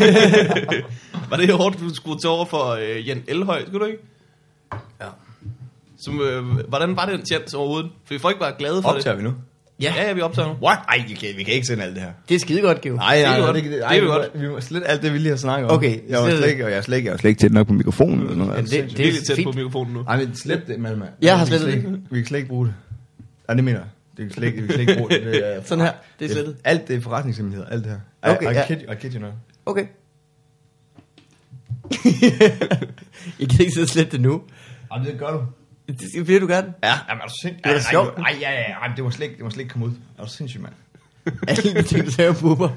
Var det hårdt, du skulle til over for øh, Jan Elhøj, skulle du ikke? Ja. Som, øh, hvordan var det en chance overhovedet? For folk var glade for Optager det. vi nu? Ja, ja, vi optager nu. What? Ej, vi kan, vi kan ikke sende alt det her. Det er skide godt, Geo. Nej, Det er nej, godt. det, det, Det er godt. vi må slet alt det, vi lige har snakket om. Okay, jeg var slet slet det. ikke, og jeg er slet ikke, jeg er slet ikke tæt nok på mikrofonen. Eller noget. Men det, det Virkelig er tæt fint. på mikrofonen nu. Ej, men slet det, Malma. Jeg har slettet slet ikke- Vi kan slet ikke bruge det. Nej, det mener jeg. Det kan slet ikke, vi kan slet ikke bruge det. det er, Sådan her. Det er slettet. Alt det er forretningshemmeligheder, alt det her. I, Okay, I, ja. kid, I kid you not. Okay. jeg kan ikke sidde og slette det nu. Jamen, det gør du. Det vil du gerne. Ja, jamen, er du sindssygt? Det er sjovt. Nej, ja, ja, ja, det må slet ikke, det må slet ikke komme ud. Er du sindssygt, mand? Alle de ting, du sagde om buber.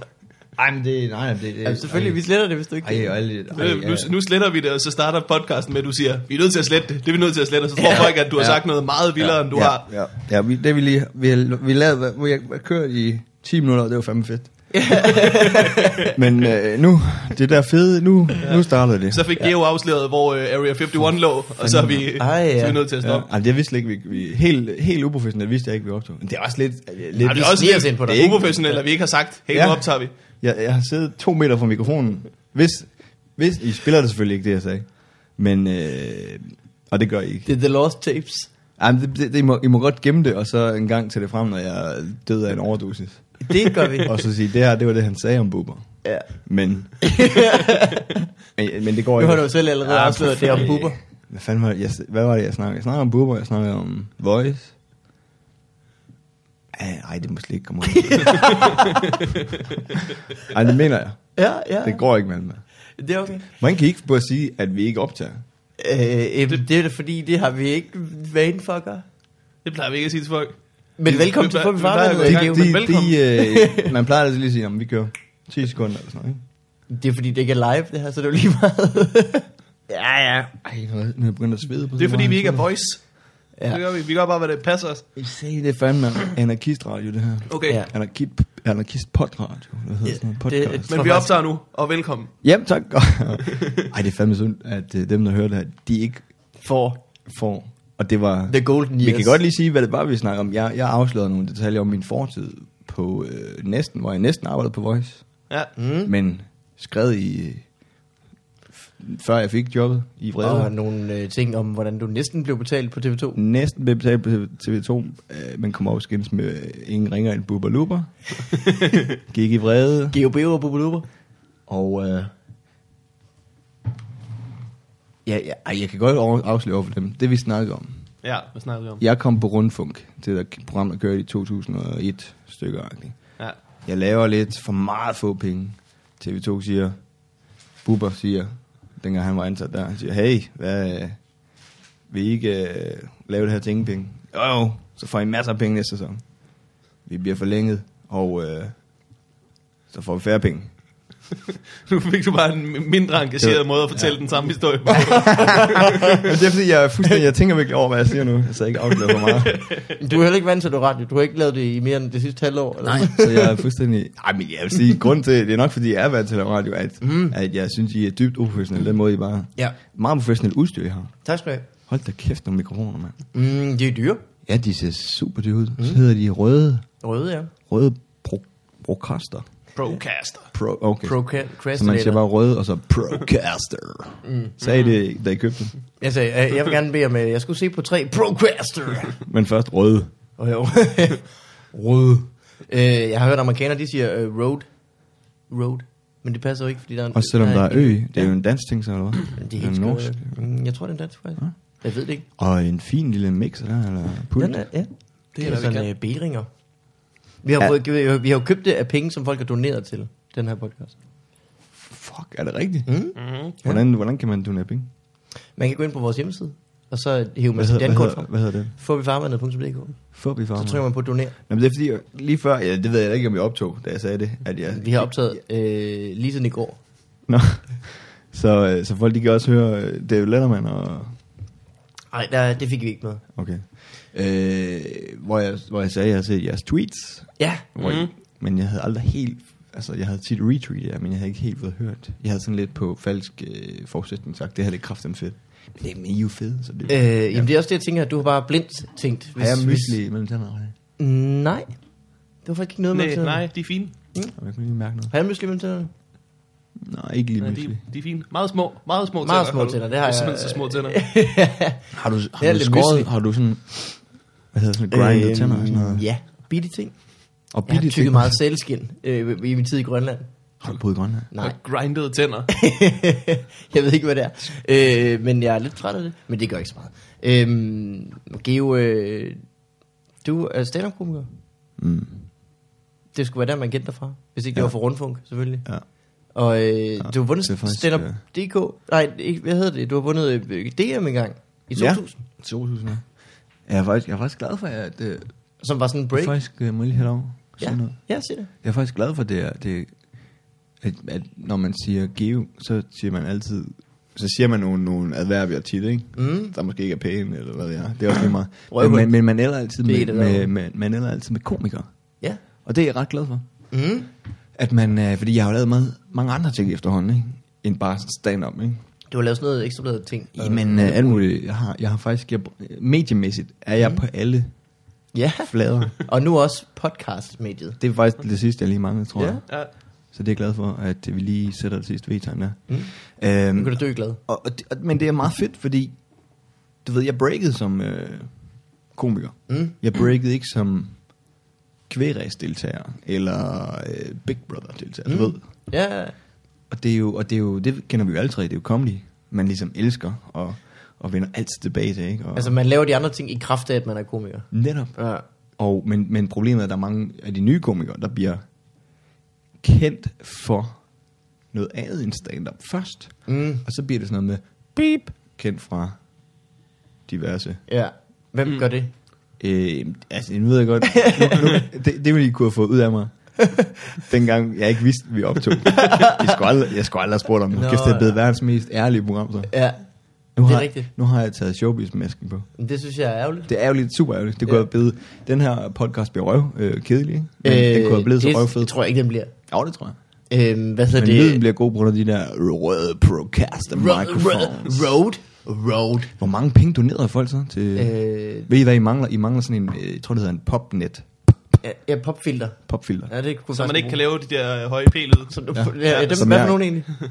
Ej, men det, nej, det, det Jamen, selvfølgelig, vi sletter det, hvis du ikke Ej, alle, ej, Øh, Nu, nu sletter vi det, og så starter podcasten med, at du siger, vi er nødt til at slette det. Det er vi nødt til at slette, og så tror folk, at du har Ja. sagt noget meget vildere, end du ja, har. Ja, ja vi, det vi lige, vi, har- vi lavede, vi har kørt i 10 minutter, og det var fandme fedt. Men øh, nu, det der fede, nu, nu starter det. Så fik Geo afsløret, hvor uh, Area 51 lå, og så er vi, Ej, ja. så er vi nødt til at Ja, stoppe. ej, det vidste jeg ikke, vi, vi helt, helt uprofessionelt vidste jeg ikke, vi optog. Men det er også lidt... lidt Ja, det er også lidt ind på dig. uprofessionelt, at vi ikke har sagt, hey, Ja. nu optager vi. jeg, jeg har siddet to meter fra mikrofonen. Hvis, hvis I spiller det selvfølgelig ikke, det jeg sagde. Men, øh, og det gør I ikke. Det er The Lost Tapes. Ej, det, det, det, I, må, I må godt gemme det, og så en gang til det frem, når jeg døde af en overdosis. Det gør vi. Og så sige, det her, det var det, han sagde om Bubber. ja. Men, men, men det går Nu ikke. har du jo selv allerede Ah, afsløret det om buber. Hvad fanden var det, jeg, hvad var det, jeg snakkede? Jeg snakkede om Bubber, jeg snakkede om Voice. Ej, ej, det må slet ikke komme ud. Ej, det mener jeg. Ja, ja. Det går ikke, mand. Det er okay. Hvordan kan I ikke bare sige, at vi ikke optager? Øh, det, det er da fordi, det har vi ikke vane for at gøre. Det plejer vi ikke at sige til folk. Men velkommen til i Farvandet, gang. Geo. men velkommen. de, øh, man plejer altid lige at sige, at vi kører 10 sekunder eller sådan noget, ikke? Det er fordi, det ikke er live, det her, så det er jo lige meget. ja, ja. Ej, nu er jeg- er begyndt at svede på Det er fordi, vi ikke er voice. Ja. Det gør vi. Vi gør bare, hvad det passer os. I sagde det fandme anarkistradio, det her. Okay. Ja. Anarkist, anarkist podradio. Hvad hedder Ja, sådan noget? det- Podcast. tror Men vi optager nu, og velkommen. Jamen, tak. Ej, det er fandme sundt, at øh, dem, der hører det her, de ikke For får... Og det var... The Golden Years. Vi kan godt lige sige, hvad det var, vi snakker om. Jeg, jeg afslørede nogle detaljer om min fortid på øh, næsten, hvor jeg næsten arbejdede på Voice. Ja. Mm. Men skrevet i... Før jeg fik jobbet i Vrede. Og nogle øh, ting om, hvordan du næsten blev betalt på TV2. Næsten blev betalt på TV2, øh, men kom over skins med øh, ingen ringer end Bubber Luber. Gik i vrede, GOB og Bubuluber. og... Øh, ja, ja, ej, jeg kan godt over- afsløre for dem. Det vi snakkede om. Ja, hvad snakker vi om? Jeg kom på Rundfunk, det der program, der kørte i 2001 stykker. Ja. Jeg laver lidt for meget få penge. TV2 siger, Bubber siger, dengang han var ansat der, han siger, hey, hvad, vil I ikke uh, lave det her til ingen penge? Jo, jo, så får I masser af penge næste sæson. Vi bliver forlænget, og uh, så får vi færre penge. Nu fik du bare en mindre engageret Det- måde at fortælle den samme historie på. Men det er fordi, jeg, er fuldstændig, jeg tænker virkelig over, hvad jeg siger nu, så jeg ikke afslører for meget. Du er heller ikke vant til at radio. Du har ikke lavet det i mere end det sidste halvår. Eller? Nej, så jeg er fuldstændig... Nej, men jeg vil sige, grund til, det er nok fordi, jeg er vant til at radio, at, mm. at jeg synes, I er dybt uprofessionelle. Den måde, I bare... Ja. Meget professionelt udstyr, I har. Tak skal du have. Hold da kæft nogle mikrofoner, mand. Mm, de er dyre. Ja, de ser super dyre ud. Så hedder de røde, Røde, ja. røde pro, Procaster. Procaster. Pro, okay. så man siger bare røde, og så Procaster. Mm. Sagde I det, da I købte den? Jeg sagde, øh, jeg vil gerne bede om, jeg skulle se på tre Procaster. Men først røde. Og jo. Røde. Øh, jeg har hørt amerikanere, de siger øh, road. Road. Men det passer jo ikke, fordi der er en... Også selvom der er en- ø. Det er Ja. jo en dansk ting, så eller hvad? Men det er en helt norsk. Mm, Jeg tror, det er en dansk faktisk. Ja. Jeg ved det ikke. Og en fin lille mixer der, eller pult. Den er, ja. Det er, er, sådan kan. øh, bilringer. Vi har, Ja. fået, vi, har, vi har jo købt det af penge, som folk har doneret til den her podcast. Fuck, er det rigtigt? Mm. Mm-hmm. Hvordan, hvordan kan man donere penge? Man kan gå ind på vores hjemmeside, og så hive man sit dankort frem. hvad hedder det? Fåbifarvandet.dk Fubi Så trykker man på donere. Jamen, det er fordi, lige før, ja, det ved jeg ikke, om jeg optog, da jeg sagde det, at jeg... Vi har optaget øh, lige siden i går. Nå. Så, øh, så folk, de kan også høre øh, David Letterman og... Nej, der, det fik vi ikke med. Okay. Øh, hvor, jeg, hvor jeg sagde, at jeg havde set jeres tweets, Ja, hvor Mhm. I, men jeg havde aldrig helt... Altså, jeg havde tit retweetet jer, men jeg havde ikke helt fået hørt. Jeg havde sådan lidt på falsk øh, forudsætning sagt, det her det er kraften fedt. Men, I er jo fede, så det... øh, jamen det er også det, jeg tænker, at du har bare blindt tænkt. har jeg mysli mellem tænderne? Nej, det var faktisk ikke noget med Nej, tænderne. nej, de er fine. Jeg kunne lige mærke noget. Har jeg mysli mellem tænderne? Nej, ikke lige Nej, de, de er fine. Meget små, meget små Meget tænder. små tænder, det har det er jeg- simpelthen så små tænder. Har du, har du lidt skåret, mysli. har du sådan, hvad hedder sådan, grindet Øhm, tænder og sådan noget? Ja, bitte ting. Og Jeg har bitte tykket ting. meget sælskin øh, i min tid i Grønland. Har du boet i Grønland? Nej, Og grindede tænder. jeg ved ikke, hvad det er. Øh, men jeg er lidt træt af det. Men det gør ikke så meget. Øhm, Geo, øh, du er stand-up-komiker. Mm. Det skulle være der, man kendte dig fra. Hvis ikke det Ja. var for Rundfunk, selvfølgelig. Ja. Og øh, du har vundet det er faktisk, stand-up.dk. Nej, ikke, hvad hedder det? Du har vundet øh, DM engang i Ja. 2000. 2000, ja. Jeg er faktisk, jeg er faktisk glad for, at øh, Som var sådan en jeg er break. faktisk, øh, må jeg lige have lov? at sige Ja, noget? ja, sig det. Jeg er faktisk glad for det, er- det at, at, når man siger geo, så siger man altid, så siger man nogle, nogle adverbier tit, ikke? Mm. Der måske ikke er pæne, eller hvad det er. Det er også lige meget. Røvhul. Men, men, men man ælder altid Det er med, det, med, der- med, man ælder altid med komikere. Ja. Og det er jeg ret glad for. Mm. At man, øh, fordi jeg har jo lavet meget, mange andre ting efterhånden, ikke? End bare stand-up, ikke? Du har lavet sådan noget ekstrabladet ting. Jamen, øh, alt muligt. Jeg har, jeg har faktisk, jeg, mediemæssigt er jeg Mm. på alle Ja, flader. og nu også podcast-mediet. Det er faktisk det sidste, jeg lige manglede, tror Ja. jeg. Ja. Så det er jeg glad for, at vi lige sætter det sidste V-tegn der. Mm. Øhm, Nu kan du dø glad. og, og, og, men det er meget fedt, fordi, du ved, jeg breakede som øh, komiker. Mm. Jeg breakede ikke som kvægræsdeltager, eller øh, Big Brother-deltager, Mm. du ved. Ja, Og det er jo, og det er jo, det kender vi jo alle tre, det er jo comedy, man ligesom elsker, og, og vender altid tilbage til, ikke? Og, altså man laver de andre ting i kraft af, at man er komiker. Netop. Ja. Og, men, men problemet er, at der er mange af de nye komikere, der bliver kendt for noget andet end stand-up først. Mm. Og så bliver det sådan noget med beep, kendt fra diverse. Ja. Hvem mm. gør det? Øh, altså, nu ved jeg godt, nu, nu, det, det ville I kunne have fået ud af mig. Dengang jeg ikke vidste, vi optog. Jeg skulle aldrig, jeg skulle aldrig have spurgt om det. Nå, Kæft, det er blevet verdens mest ærlige program, så. Ja, Nu det er har, rigtigt. Nu har jeg taget showbiz-masken på. Men det synes jeg er ærgerligt. Det er lidt super ærgerligt. Det kunne Ja. have blevet, den her podcast bliver røv øh, kedelig, ikke? Men øh, den kunne have blevet så det, røvfed. det tror jeg ikke, den bliver. Ja, det tror jeg. Øhm, hvad hedder Men det? lyden bliver god på grund af de der røde Procaster Ro- microphones. ro- Road. Road. Hvor mange penge donerede folk så til... Øh. Øh, Ved I hvad I mangler? I mangler sådan en, øh, jeg tror det hedder en popnet. Ja, ja, popfilter. Popfilter. Ja, det kunne Så man ikke kan bruge. lave de der høje p-lyde. Så du, Ja. ja, ja, dem, Som hvad jeg- for nogen egentlig?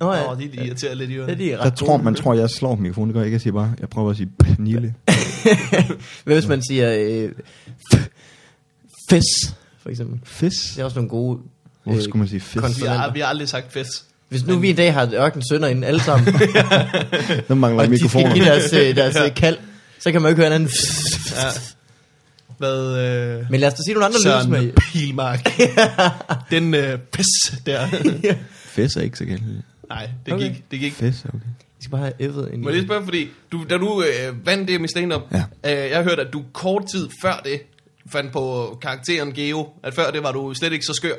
Nå ja. Åh, de, de irriterer lidt i ja, ørerne. de er Der ret tror gode. man tror, jeg slår mikrofonen. Det gør jeg ikke. Jeg siger bare, jeg prøver at sige pernille. Hvad hvis man siger øh, f- fes, for eksempel? Fis. Det er også nogle gode... Hvorfor skulle man sige fis? Vi har, vi har aldrig sagt fest. Hvis nu vi i dag har ørken sønder inde alle sammen, Der mangler og de skal mikrofoner. give deres, øh, deres øh, kald, så kan man jo ikke høre en anden. Ja. Hvad... Øh, Men lad os da sige nogle andre lyde, som Søren er... Pilmark. Den øh, pis der. Fis er ikke så galt. Nej, det Okay. gik, det gik. Er okay. Vi skal bare have ævet en... Må jeg lige spørge, fordi du, da du øh, vandt det med stand-up, Ja. øh, jeg har hørt, at du kort tid før det fandt på karakteren Geo, at før det var du slet ikke så skør.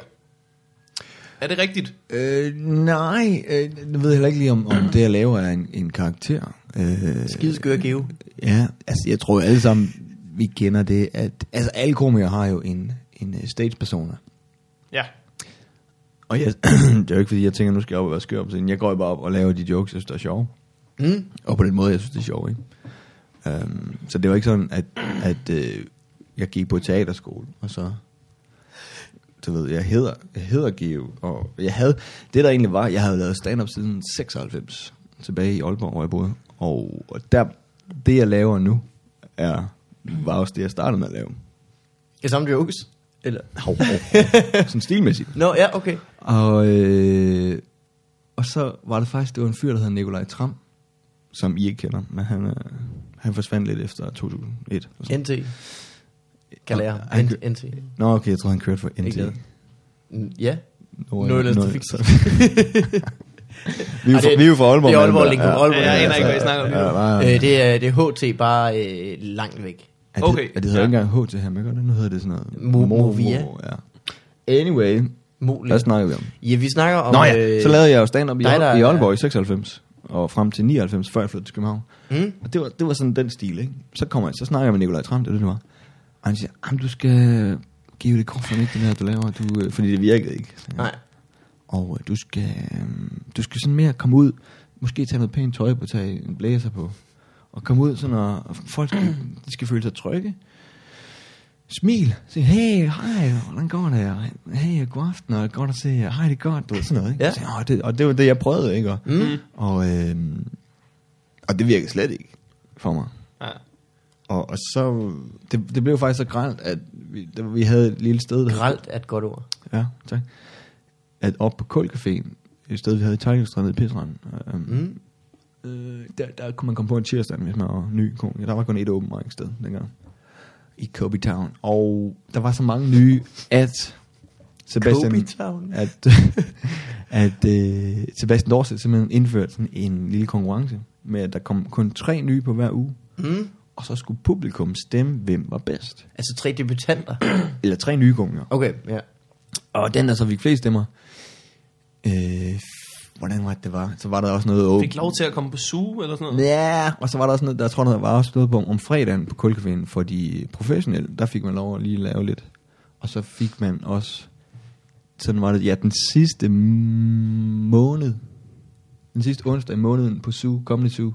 Er det rigtigt? Øh, nej, øh, jeg ved heller ikke lige, om, om det, jeg laver, er en, en karakter. Øh, Skideskør Geo. Ja, altså jeg tror alle sammen, vi kender det, at altså alle komikere har jo en, en uh, stage-persona. Ja. Og jeg, det er jo ikke fordi, jeg tænker, nu skal jeg op og være skør på scenen. Jeg går bare op og laver de jokes, jeg synes, der er sjove. Mm. Og på den måde, jeg synes, det er sjovt, ikke? Um, så det var ikke sådan, at, at uh, jeg gik på teaterskole, og så... Du ved, jeg hedder, jeg hedder Geo, og jeg havde... Det der egentlig var, jeg havde lavet stand-up siden 96, tilbage i Aalborg, hvor jeg boede. Og, og der, det jeg laver nu, er, var også det, jeg startede med at lave. Det samme jokes? Eller? Hov, hov, hov. Sådan stilmæssigt. Nå, ja, okay. Og, øh, og så var det faktisk, det var en fyr, der hedder Nikolaj Tram, som I ikke kender, men han, øh, han forsvandt lidt efter 2001. og sådan. NT. Kalder jeg ham. NT. Nå, okay, jeg tror han kørte for NT. Ikke. Mm, Ja. Nord- Nordjyllands Nord- Trafik. vi, er vi er jo fra Aalborg. det er. Aalborg, Lincoln, Aalborg. Ja, jeg aner ikke, hvad I snakker om. Ja, Øh, det, er, det er HT bare øh, langt væk. Det, okay. Er det hedder Ja. ikke engang HT her, men gør det? Nu hedder det sådan noget. Mo- Movia. ja. Anyway, Muligt. hvad snakker vi om? Ja, vi snakker om... Nå ja, så lavede jeg jo stand-up i, der i Aalborg i 96, og frem til 99, før jeg flyttede til København. Mm? Og det var, det var sådan den stil, ikke? Så kommer jeg, så snakker jeg med Nikolaj Tram, det er det, det var. Og han siger, jamen du skal give det kort for ikke, den her, du laver. Du, øh," fordi det virkede ikke. Så, Nej. Og øh, du skal, øh, du skal sådan mere komme ud, måske tage noget pænt tøj på, tage en blæser på, og komme ud sådan, og, og folk skal, de skal føle sig trygge. smil, sige, hey, hej, hvordan går det? Og, Hey, god aften, og godt at se jer. Hej, det er godt, du ved, sådan noget, ikke? Ja. Og, så, "Åh, det, og det var det, jeg prøvede, ikke? Og, Mm. og, øh, og det virkede slet ikke for mig. Ja. Og, og så, det, det blev faktisk så gralt, at vi, da vi havde et lille sted, der Gralt er et godt ord. Ja, tak. At op på Kulcaféen, et sted, vi havde i Tejlingstrand i Pisrand, øh, Mm. Øh, der, der kunne man komme på en tirsdag, hvis man var ny komik. Der var kun et åbent mic sted dengang. I Kobe Town. Og der var så mange nye, at Sebastian, Kobe Town. at, at øh, Sebastian Dorset simpelthen indførte sådan en lille konkurrence med, at der kom kun tre nye på hver uge. Mm. Og så skulle publikum stemme, hvem var bedst. Altså tre debutanter. Eller tre nye komikere. Okay, ja. Og den, der så fik flest stemmer, øh, hvordan var det, det var? Så var der også noget åbent. Fik lov til at komme på suge eller sådan noget? Ja, og så var der også noget, der jeg tror, der var også noget på om fredagen på Kulcaféen for de professionelle. Der fik man lov at lige lave lidt. Og så fik man også, sådan var det, ja, den sidste måned, den sidste onsdag i måneden på Zoo, Comedy Zoo,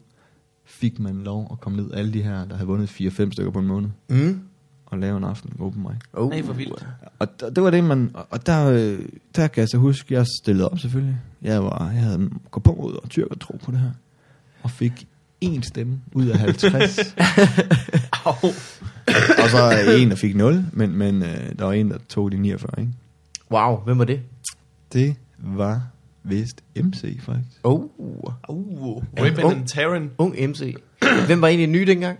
fik man lov at komme ned, alle de her, der havde vundet 4-5 stykker på en måned, Mm. Og lave en aften open mic. Oh. Nej, hvor vildt. Og der, det var det, man... Og der, øh, der kan jeg så huske, jeg stillede op selvfølgelig. Jeg, var, jeg havde gået på mod og tyrk og tro på det her. Og fik en stemme ud af 50. Au. og så en, der fik 0. Men, men øh, der var en, der tog de 49, ikke? Wow, hvem var det? Det var vist MC, faktisk. Oh. Uh, Ribbon ung. and Taran. Ung MC. Hvem var egentlig ny dengang?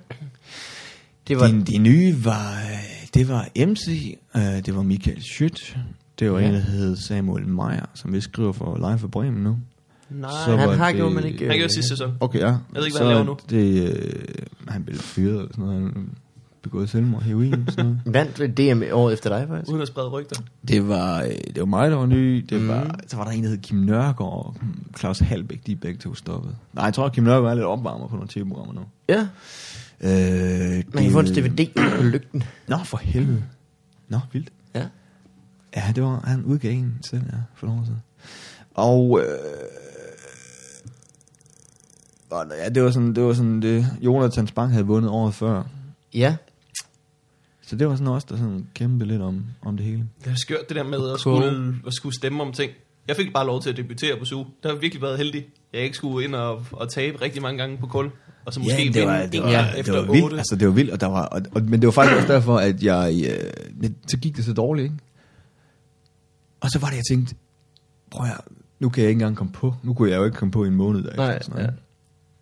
Det var... De, de nye var... øh, Det var MC, øh, det var Michael Schütz. Det var Ja. en, der hed Samuel Meyer, som vi skriver for Live for Bremen nu. Nej, Så han har det- gjort, men ikke... han gjorde sidste sæson. Okay, ja. Jeg ved ikke, hvad så han laver nu. Det, øh, han blev fyret eller sådan noget. Han begået selvmord, heroin og sådan noget. Vandt DM året efter dig, faktisk. Uden at sprede rygter. Det var, øh, det var mig, der var ny. Det Mhm. var, så var der en, der hed Kim Nørgaard og Claus Halbæk. De er begge to stoppet. Nej, jeg tror, Kim Nørgaard er lidt opvarmer på nogle tv-programmer nu. Ja, Øh, man kan få en DVD på lygten. Nå, for helvede. Nå, vildt. Ja. Ja, det var, han udgav en selv, ja, for nogle år siden. Og, øh, og ja, det var sådan, det var sådan det, Jonathan Spang havde vundet året før. Ja. Så det var sådan også, der sådan kæmpe lidt om, om det hele. Det er skørt det der med at skulle, at skulle stemme om ting. Jeg fik bare lov til at debutere på SUG. Der har virkelig været heldig. Jeg ikke skulle ind og, og tabe rigtig mange gange på kul. Og så måske det var, vinde det en var, gang det efter var 8. vildt, altså det var vildt, og der var, og, og, men det var faktisk også derfor, at jeg, øh, så gik det så dårligt, ikke? Og så var det, jeg tænkte, prøv at, nu kan jeg ikke engang komme på, nu kunne jeg jo ikke komme på i en måned, der Nej, sådan noget. ja.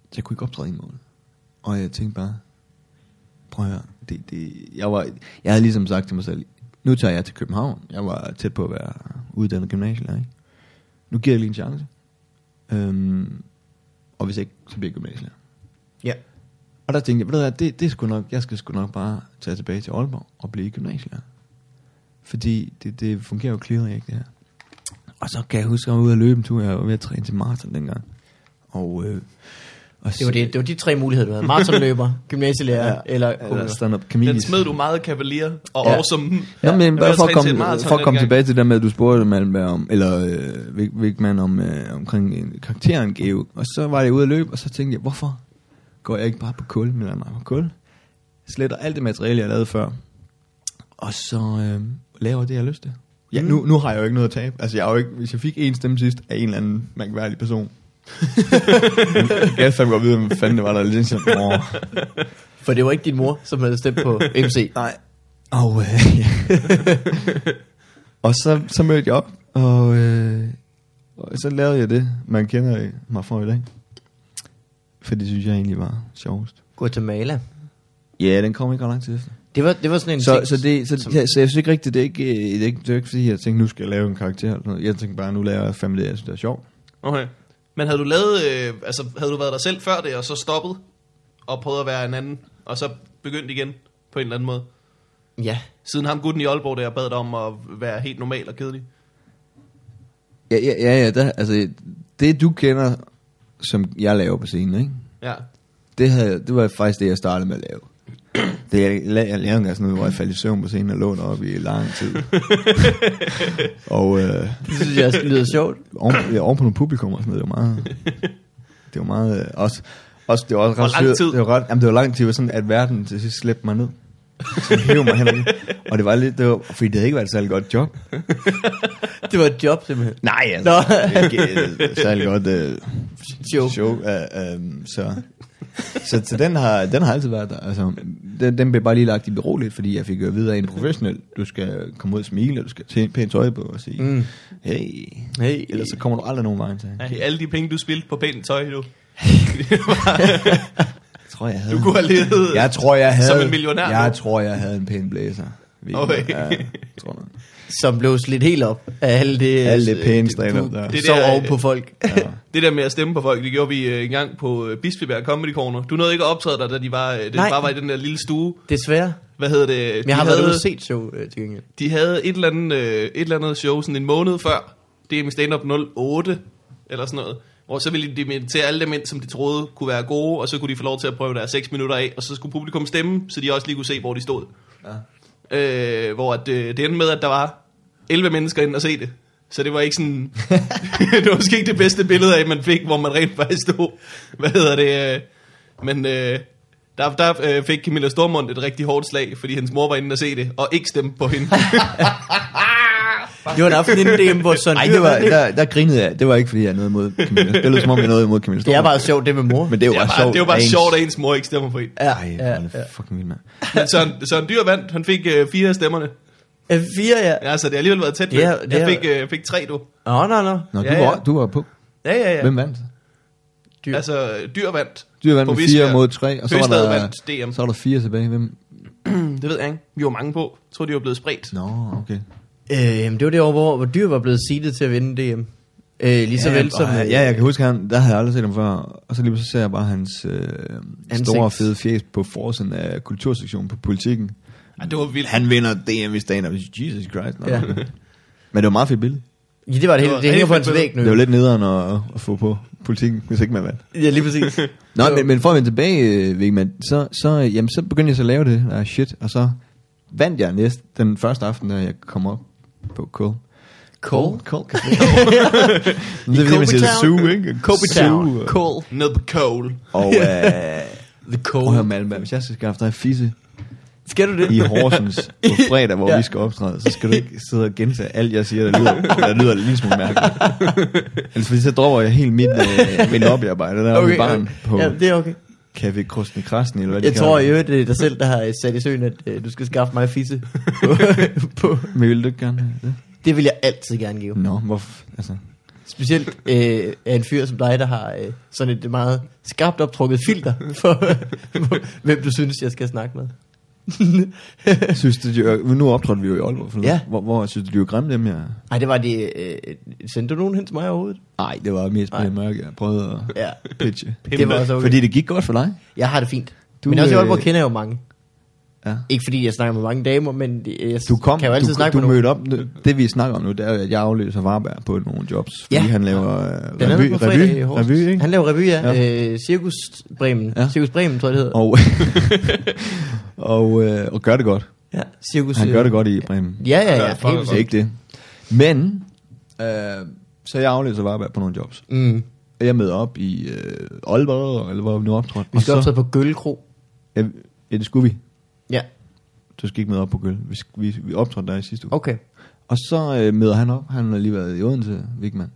Så jeg kunne ikke optræde i en måned. Og jeg tænkte bare, prøv at høre, det, det, jeg, var, jeg havde ligesom sagt til mig selv, nu tager jeg til København, jeg var tæt på at være uddannet gymnasielærer, ikke? Nu giver jeg lige en chance. Øhm, og hvis ikke, så bliver jeg gymnasielærer. Ja. Og der tænkte jeg, ved du hvad, det, det er sgu nok, jeg skal sgu nok bare tage tilbage til Aalborg og blive gymnasielærer. Fordi det, det fungerer jo clear ikke det her. Og så kan jeg huske, at jeg var ude at løbe en tur, jeg var ved at træne til maraton dengang. Og, øh, og Det var, det, det var de tre muligheder, du havde. Maratonløber, gymnasielærer ja, eller eller komiker. stand-up comedian. Den smed du meget kavalier og Ja. ja. awesome. Nå, men Jeg bare for at komme, for at komme tilbage til det med, at du spurgte Malmberg om, eller øh, Vig, Vigman om, øh, omkring en karakteren Geo. Og så var jeg ude at løbe, og så tænkte jeg, hvorfor går jeg ikke bare på kul, men mig på kul? Sletter alt det materiale, jeg lavede før, og så øh, laver det, jeg har lyst til. Ja, Mm. nu, nu har jeg jo ikke noget at tabe. Altså, jeg har jo ikke, hvis jeg fik en stemme sidst af en eller anden mærkværdig person, jeg kan fandme godt vide, hvad fanden det var, der lidt sådan, åh, For det var ikke din mor, som havde stemt på MC. Nej. Og, øh, ja. og så, så mødte jeg op, og, øh, og så lavede jeg det, man kender mig for i dag. For det synes jeg egentlig var sjovest. Guatemala. Ja, den kom ikke ret lang tid efter. Det var, det var sådan en Så, ting, så, det, så, som- ja, så jeg synes ikke rigtigt, det er ikke, øh, det er ikke, det er ikke fordi, jeg tænkte, nu skal jeg lave en karakter. Eller noget. Jeg tænkte bare, nu laver jeg det, jeg synes, det er sjovt. Okay. Men havde du lavet, øh, altså havde du været dig selv før det, og så stoppet, og prøvet at være en anden, og så begyndt igen på en eller anden måde? Ja. Siden ham gutten i Aalborg, der bad dig om at være helt normal og kedelig. Ja, ja, ja, ja der, altså, det du kender, som jeg laver på scenen, ikke? Ja. Det, havde, det var faktisk det, jeg startede med at lave. Det, jeg, la- jeg lavede engang sådan noget, hvor jeg faldt i søvn på scenen og lå op i lang tid. og øh, Det synes jeg også lyder sjovt. oven, ja, oven på nogle publikum og sådan noget, det var meget... Det var meget... Øh, også, også, det var også ret lang tid? Det var, ret, jamen, det var lang tid, det var sådan, at verden til sidst slæbte mig ned. Så hævde mig hen. Og det var lidt, det var, fordi det havde ikke været et særlig godt job. Det var et job simpelthen. Nej, altså. Nå. Ikke et særlig godt uh, Show. show. Uh, um, så, så, så den, har, den har altid været der. Altså, den, den blev bare lige lagt i bero lidt, fordi jeg fik jo at vide af en professionel, du skal komme ud og smile, og du skal tage pænt tøj på og sige, Mm. hey, Hey. ellers så kommer du aldrig nogen vej til. Ja, alle de penge, du spildte på pænt tøj, du. Jeg tror, jeg havde. Du kunne have levet Jeg tror, jeg havde... som en millionær Jeg nu. tror, jeg havde en pæn blæser. Okay. Ja, jeg tror nok. Som blev slidt helt op af alle det... Alle det pæne du der. Det sov der, oven på folk. Ja. Det der med at stemme på folk, det gjorde vi øh, en gang på øh, Bispebjerg Comedy Corner. Du nåede ikke at optræde der, da de var, øh, det Nej. bare var i den der lille stue. Desværre. Hvad hedder det? Men jeg har de været havde, ude set show øh, til gengæld. De havde et eller, andet, øh, et eller andet show sådan en måned før. Det er med stand-up 08, eller sådan noget. Hvor så ville de invitere alle dem ind, som de troede kunne være gode, og så kunne de få lov til at prøve der 6 minutter af, og så skulle publikum stemme, så de også lige kunne se, hvor de stod. Ja. Øh, hvor at, øh, det endte med, at der var 11 mennesker ind og se det. Så det var ikke sådan... det var måske ikke det bedste billede af, man fik, hvor man rent faktisk stod. Hvad hedder det? øh, Men øh, der, der øh, fik Camilla Stormont et rigtig hårdt slag, fordi hendes mor var inde og se det, og ikke stemte på hende. Det var en aften inden DM, hvor Søren Ej, Dyr det var, der, der grinede jeg. Det var ikke, fordi jeg havde noget imod Camilla. Det lød som om, jeg havde noget imod Camilla Det er bare sjovt, det med mor. Men det er jo Det var bare sjovt. det var bare ens- sjovt, at ens mor ikke stemmer på hende. Ja, Ej, ja, ja, ja. ja. fucking vildt, mand. Men Søren, Søren Dyr vandt, han fik øh, fire af stemmerne. Øh, Fire, ja. Ja, så det har alligevel været tæt. Er- med. det Jeg er- fik, øh, fik tre, du. Nå, nå, nå. Nå, du, Ja, ja. Var, du var på. Ja, ja, ja. Hvem vandt? Dyr. Altså, Dyr vandt. Du vandt På med fire mod tre, og så var, der, vandt DM. så var der fire tilbage. Hvem? Det ved jeg ikke. Vi var mange på. Jeg tror, de var blevet spredt. Nå, okay. Øh, det var det år, hvor, hvor Dyr var blevet seedet til at vinde DM. Øh, lige så vel som... øh, ja, jeg kan huske, han, der havde jeg aldrig set ham før. Og så lige så ser jeg bare hans øh, Ansigt. store fede fjes på forsiden af kultursektionen på politikken. Ja, det var vildt. Han vinder DM i stand-up. Jesus Christ. Nå. Ja. Men det var meget fedt billede. Ja, det var det Det Det hænger på hans væg nu. Det var lidt nederen at, at få på politikken, hvis ikke man vandt. Ja, lige præcis. Nå, men, men for at vende tilbage, øh, Vigman, så, så, jamen, så begyndte jeg så at lave det der shit, og så vandt jeg næste, den første aften, da jeg kom op på Cole. Cole? Cole Café. det er fordi, man siger. Zoo, ikke? Zoo, og- Cole. Ned på Cole. Og, øh, The prøv at høre. Malmberg, hvis jeg skal skaffe dig fisse Skal du det? i Horsens på fredag, hvor Ja. vi skal optræde, så skal du ikke sidde og gentage alt, jeg siger, der lyder, der lyder lidt smule mærkeligt. Ellers fordi så dropper jeg helt mit, øh, mit lobbyarbejde der okay, i barn på Ja, det er okay. Café Krusne Krasten, eller hvad de Jeg tror i øvrigt, det er dig selv, der har sat i søen, at øh, du skal skaffe mig fisse. på, på. det. Men vil du ikke gerne have det? Det vil jeg altid gerne give. Nå, hvorfor? Altså, Specielt øh, af en fyr som dig, der har øh, sådan et meget skarpt optrukket filter for, hvem du synes, jeg skal snakke med. synes du, de, er- nu optrådte vi jo i Aalborg, for Ja. hvor, hvor synes du, de var grimme dem, jeg... Nej, det var det... Øh, sendte du nogen hen til mig overhovedet? Nej, det var mest på mørke, jeg prøvede at Ja, pitche. det var også okay. Fordi det gik godt for dig. Jeg har det fint. Du, men også i øh, Aalborg kender jeg jo mange. Ja. Ikke fordi jeg snakker med mange damer, men jeg Du kom, kan jo altid du, snakke du med nogen. mødte op. Nu- Det vi snakker om nu, det er at jeg afløser Varberg på nogle jobs. Fordi Ja. han laver øh, Blandt andet revy, revy, Horsens. revy, ikke? Han laver revy, ja. Ja. ja. Øh, Cirkus Bremen. Ja. Ja. Cirkus Bremen, tror jeg, det hedder. Og, og, øh, og gør det godt. Ja, Cirkus... Han øh, gør det godt i Bremen. Ja, ja, Ja, ja. helt Det er ikke det. Men, øh, så jeg afløser Varberg på nogle jobs. Mm. Og Jeg møder op i øh, Aalborg, eller hvor vi nu optrådte. Vi skal optræde på Gøllekro. Ja, ja, det skulle vi. Du skal ikke møde op på Gøl. Vi, vi, vi optrådte der i sidste uge. okay. Og så øh, møder han op. Han har lige været i Odense, Vigman.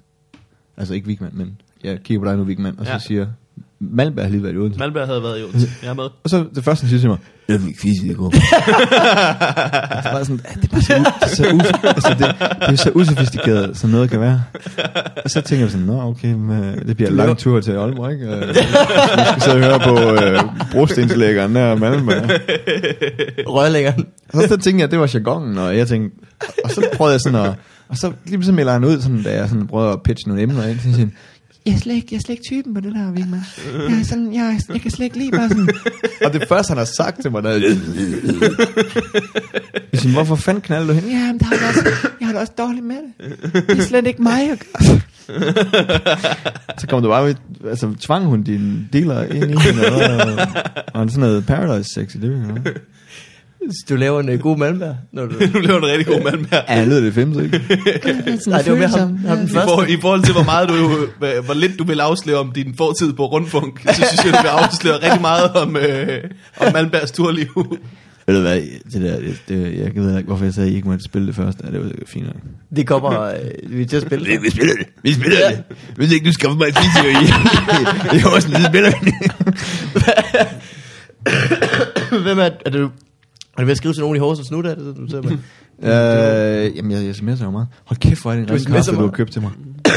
Altså ikke Vigman, men jeg kigger på dig nu, Vigman. Og Ja. så siger Malberg har lige været i Odense. Malberg havde været i Odense. Jeg er med. Og så det første, han siger til mig, jeg fik fisse i går. det er bare sådan, "Ah, det er bare så, u- det så, u- altså det, det er så usofistikeret, som noget kan være. Og så tænker jeg sådan, nå okay, men, øh, det bliver en lang tur til Aalborg, ikke? Øh, Vi skal sidde og høre på øh, brostenslæggeren der og Malmberg. Rørlæggeren. Og så, så tænkte jeg, at det var jargonen, og jeg tænkte, og så prøvede jeg sådan at, og så lige pludselig melder han ud, sådan, da jeg sådan prøvede at pitche nogle emner ind, så siger jeg er slet ikke, jeg er slet ikke typen på det der, Vigman. Jeg, er sådan, jeg, er- jeg kan slet ikke lide bare sådan. og det første, han har sagt til mig, der er, jeg siger, hvorfor fanden knalder du hen? Ja, men der har jeg, også, jeg har det også dårligt med det. Det er slet ikke mig. at gøre." så kom du bare ved, altså tvang hun din dealer ind i hende, og, og han sådan noget paradise sex i det, ikke? Du laver en uh, god Malmberg, når du... Nu lever en rigtig god med. Ja, han lyder det femte, ikke? Nej, det var med ham, ham den I, første. for, I forhold til, hvor meget du, hvor- hvor lidt du vil afsløre om din fortid på Rundfunk, så synes jeg, du vil afsløre rigtig meget om, øh, om Malmbergs turliv. Ved du hvad, det der, det, det, jeg ved ikke, hvorfor jeg sagde, at I ikke måtte spille det først. Ja, det var fint nok. Det kommer, øh, vi er til at spille. Vi, vi spiller det. Vi spiller det. Hvis ikke du skaffer mig et video i, i Horsens, så spiller vi det. Hvem er, er du, er du ved at skrive til nogen i Horsens nu, der? er det, Du sidder med? Øh, jamen, jeg, jeg sms'er jo meget. Hold kæft, hvor er det en rigtig kaffe, du har købt til mig.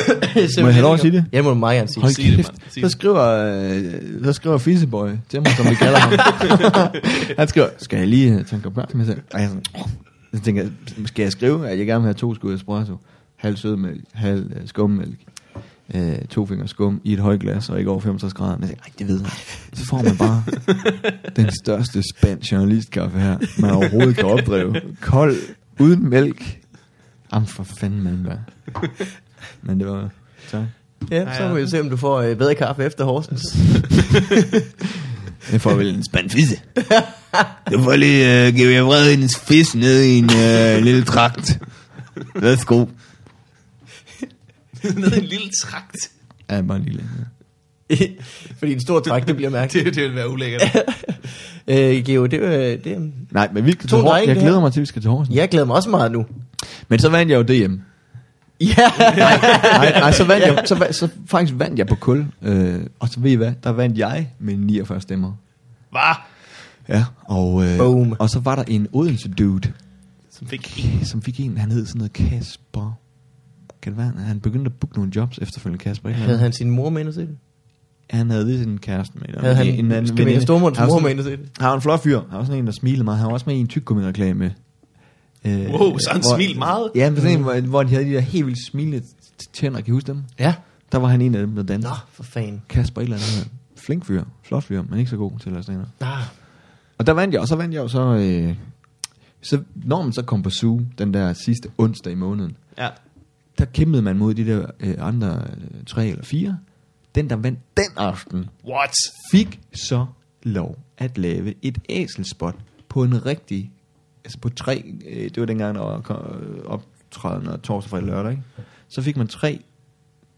Må jeg have lov at sige det? Ja, må du meget gerne sige. Hold Sig det, kæft, så skriver, øh, så skriver Fiseboy til mig, som vi kalder ham. Han skriver, skal jeg lige øh, tage en kop kaffe med sig? Og jeg sådan, så tænker jeg, skal jeg skrive, at jeg gerne vil have to skud espresso, halv sødmælk, halv øh, skummælk, øh, to fingre skum i et højt glas, og ikke over 65 grader. Men jeg tænker, "Ej, det ved man. Så får man bare den største spand journalistkaffe her, man overhovedet kan opdrive. Kold, uden mælk. Jamen for fanden, man bare. Men det var... Tak. Ja, så må vi se, om du får øh, bedre kaffe efter Horsens. Jeg får vel en spand fisse. Du får lige uh, give jer vred en fisk ned i en uh, lille trakt. Værsgo. Nede i en lille trakt. Ja, bare en lille. Fordi en stor træk, det bliver mærkeligt. Det, det vil være ulækkert. øh, Geo, det, er, det er, Nej, men vi skal til drenge, Jeg det glæder her. mig til, at vi skal til Horsens. jeg glæder mig også meget nu. Men så vandt jeg jo DM. Ja, nej, nej, så vandt jeg, så, så faktisk vandt jeg på kul. Øh, og så ved I hvad, der vandt jeg med 49 stemmer. Hvad? Ja, og, øh, Boom. og så var der en Odense dude, Som fik en. som fik en, han hed sådan noget Kasper. Kan det være, han begyndte at booke nogle jobs efterfølgende Kasper. ikke? havde han sin mor med ind og se det? Han havde vist en kæreste med. Havde han en anden veninde. Stormunds mor sådan- med ind og se det? Han var en flot fyr. Han var sådan en, der smilede meget. Han var også med i en tykkummi-reklame. Øh, Wow, så han hvor- smilte meget? Ja, men sådan en, hvor, hvor de havde de der helt vildt smilende tænder. Kan I huske dem? Ja. Der var han en af dem, der dansede. Nå, for fanden. Kasper et eller andet. Flink fyr. Flot fyr, men ikke så god til at lade Ah, Og der vandt jeg, og så vandt jeg jo så... Øh, så når man så kom på Zoo den der sidste onsdag i måneden, Ja. Der kæmpede man mod de der øh, andre øh, tre eller fire. Den, der vandt den aften, What? fik så lov at lave et æselspot på en rigtig, altså på tre, øh, det var dengang, der var øh, optrædende torsdag, fredag, lørdag, ikke? Så fik man tre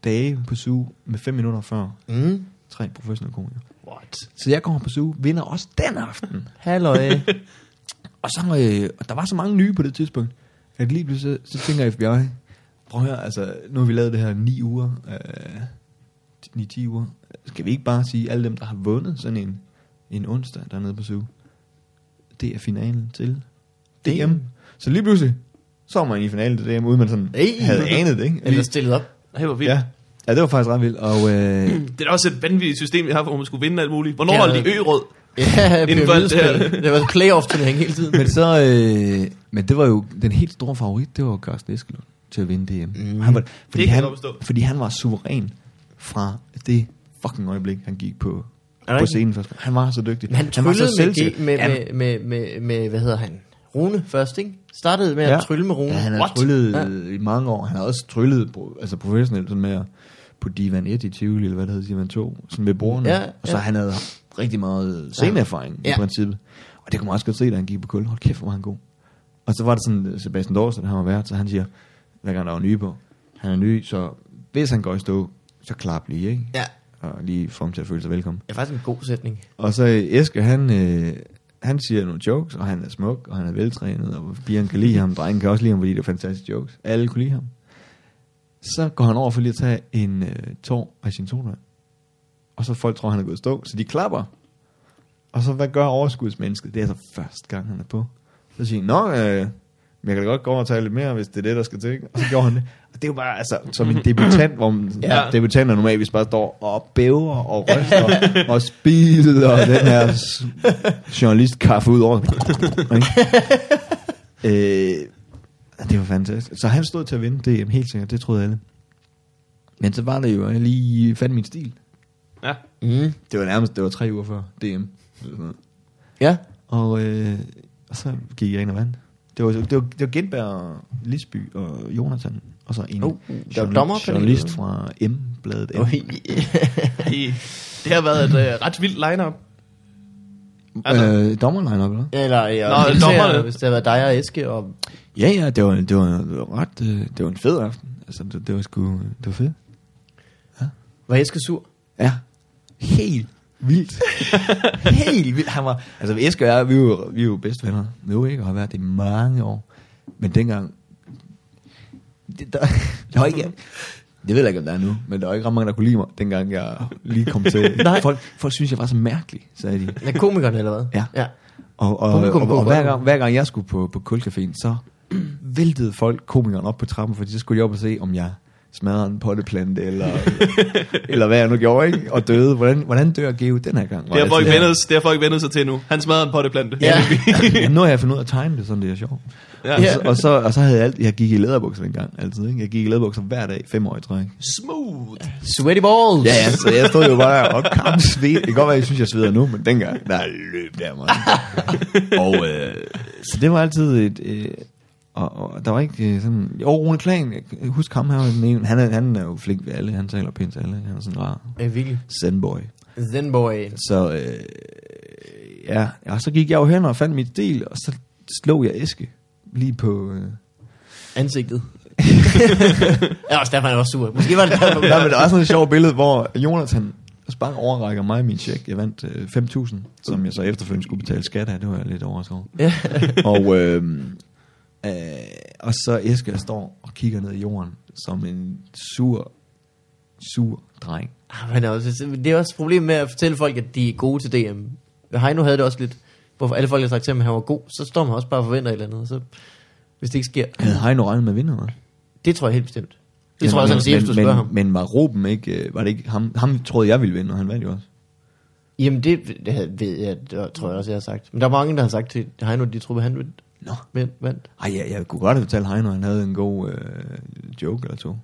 dage på suge med fem minutter før mm. tre professionelle komikere. What? Så jeg kommer på suge, vinder også den aften. Halløj. Og så, øh, og der var så mange nye på det tidspunkt, at lige pludselig så, så tænker FBI, prøv at høre, altså, nu har vi lavet det her ni uger, øh, 9-10 uger. Skal vi ikke bare sige, alle dem, der har vundet sådan en, en onsdag dernede på SUG, det er finalen til DM. DM. Så lige pludselig, så var man i finalen til DM, uden man sådan Hey. havde anet det, ikke? Eller stillet op. Det var vildt. ja. ja, det var faktisk ret vildt. Og øh, Det er også et vanvittigt system, vi har, hvor man skulle vinde alt muligt. Hvornår Ja. holdt de ø-råd? Ja, Inden for det her. Det var playoff-turnering hele tiden. men så, øh, men det var jo den helt store favorit, det var Carsten Eskelund til at vinde DM. Mm. Han var, fordi, han, fordi han var suveræn fra det fucking øjeblik, han gik på, det på scenen først. Han var så dygtig. Men han var tryllede med, selvsikker. med, med, Han- med, med, med, med, hvad hedder han? Rune først, ikke? Startede med at Ja. trylle med Rune. Ja, han har tryllet Ja. i mange år. Han har også tryllet altså professionelt sådan med at på Divan 1 i Tivoli, eller hvad det hedder, Divan 2, sådan ved bordene. Ja, og så han havde rigtig meget sceneerfaring. Ja. i princippet. Og det kunne man også godt se, da han gik på kul. Hold kæft, hvor var han god. Og så var det sådan, Sebastian Dorsen, han var vært, så han siger, hver gang der var nye på, han er ny, så hvis han går i stå, så klap lige, ikke? Ja, Og lige få ham til at føle sig velkommen. det er faktisk en god sætning. Og så Eske, han, øh, han siger nogle jokes, og han er smuk, og han er veltrænet, og pigerne kan lide ham, drengen kan også lide ham, fordi det er fantastiske jokes. Alle kunne lide ham. Så går han over for lige at tage en øh, tår af sin solvand. Og så folk tror, han er gået i stå, så de klapper. Og så hvad gør overskudsmennesket? Det er altså første gang, han er på. Så siger han, nå, øh, men jeg kan da godt gå over og tage lidt mere, hvis det er det, der skal til. ikke?" Og så gjorde han det. Og det er jo bare, altså, som en debutant, hvor man, Ja. debutanter normalt bare står og bæver og ryster og spiser og den her s- journalistkaffe ud over. øh, det var fantastisk. Så han stod til at vinde DM, helt sikkert. Det troede alle. Men så var det jo, at jeg lige fandt min stil. Ja. Mm. Det var nærmest, det var tre uger før DM. Ja. Og, øh, og så gik jeg ind og vandt. Det var, det var, det var Gindberg, Lisby og Jonathan. Og så en Oh, der var journal- dommerpanel. journalist fra M-bladet. M. Oj. Det, det har været et øh, ret vildt line-up. Altså- Øh, dommerline eller hvad? Eller, ja, Nå, dommerne. hvis det havde været dig og Eske. Og, Ja, ja, det var, det var, det var ret, øh, det var en fed aften. Altså, det, det var sgu, det var fedt. var Eske sur? Ja, helt vildt. Helt vildt. Han var, altså Eske og jeg, vi er jo, vi jo bedste venner nu, ikke? Og har været det i mange år. Men dengang, det, der, der var ikke, det ved jeg ikke, om der er nu, men der var ikke ret mange, der kunne lide mig, dengang jeg lige kom til. Nej. folk, folk synes, jeg var så mærkelig, sagde de. Er komikeren eller hvad? Ja. ja. Og, og, Publikum og, og, godt hver, gang, hver gang jeg skulle på, på Kulcaféen, så væltede folk komikeren op på trappen, fordi så skulle de op og se, om jeg smadrede en potteplante, eller, eller hvad jeg nu gjorde, ikke? Og døde. Hvordan, hvordan dør Geo den her gang? Det har, folk vendet, det har folk vendet sig til nu. Han smadrede en potteplante. Ja. Ja, nu har jeg fundet ud af at tegne det, sådan det er sjovt. ja. Og, så, og, så, og så havde jeg alt, jeg gik i læderbukser engang, altid, ikke? Jeg gik i læderbukser hver dag, fem år i træk. Smooth. Sweaty balls. Ja, ja, så jeg stod jo bare og kam sved. Det kan godt være, jeg synes, jeg sveder nu, men dengang, der løb der, man. og øh, så det var altid et... Øh, og, og, der var ikke øh, sådan... Jo, Rune kan huske ham her, var ene. Han er, han er jo flink ved alle, han taler pænt til alle. Han er sådan rar Ja, virkelig. sendboy. Zen boy. Så øh, ja, og så gik jeg jo hen og fandt mit stil, og så slog jeg Eske lige på... Øh, Ansigtet. ja, også derfor er han også sur. Måske var det derfor. Nej, men der er sådan et sjovt billede, hvor Jonathan bare overrækker mig min check. Jeg vandt øh, 5.000, som jeg så efterfølgende skulle betale skat af. Det var jeg lidt overrasket over. Ja. og, øh, øh, og så Eske står og kigger ned i jorden som en sur, sur dreng. Ah, Men også, det er også et problem med at fortælle folk, at de er gode til DM. Heino havde det også lidt, hvorfor alle folk har sagt til ham, at han var god, så står man også bare og forventer et eller andet, så, hvis det ikke sker. Havde Heino regnet med at vinde, eller? Det tror jeg helt bestemt. Det tror jeg også, han siger, hvis du men, spørger ham. Men var Ruben ikke, øh, var det ikke ham, ham troede jeg ville vinde, og han vandt jo også. Jamen det, det ved jeg, det tror jeg også, jeg har sagt. Men der er mange, der har sagt til Heino, at de troede, han vandt. Nå. Men, vandt. Ej, jeg, jeg kunne godt have fortalt Heino, han havde en god øh, joke eller to.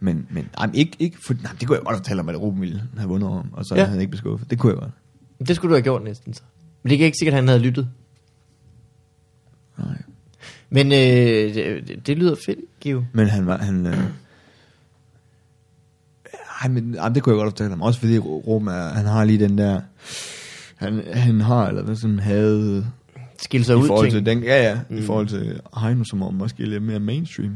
Men, men ej, ikke, ikke for, nej, det kunne jeg godt fortælle ham, at Ruben ville have vundet ham, og så Ja. havde han ikke beskuffet. Det kunne jeg godt. Det skulle du have gjort næsten så. Men det er ikke sikkert, at han havde lyttet. Nej. Men øh, det, det, lyder fedt, Gio. Men han var, han... Øh, ej, men ej, det kunne jeg godt fortælle ham. Også fordi er, han har lige den der... Han, han har, eller hvad sådan havde... Skille sig I ud forhold ting. til den, ja, ja, mm. i forhold til Heino, som er måske lidt mere mainstream.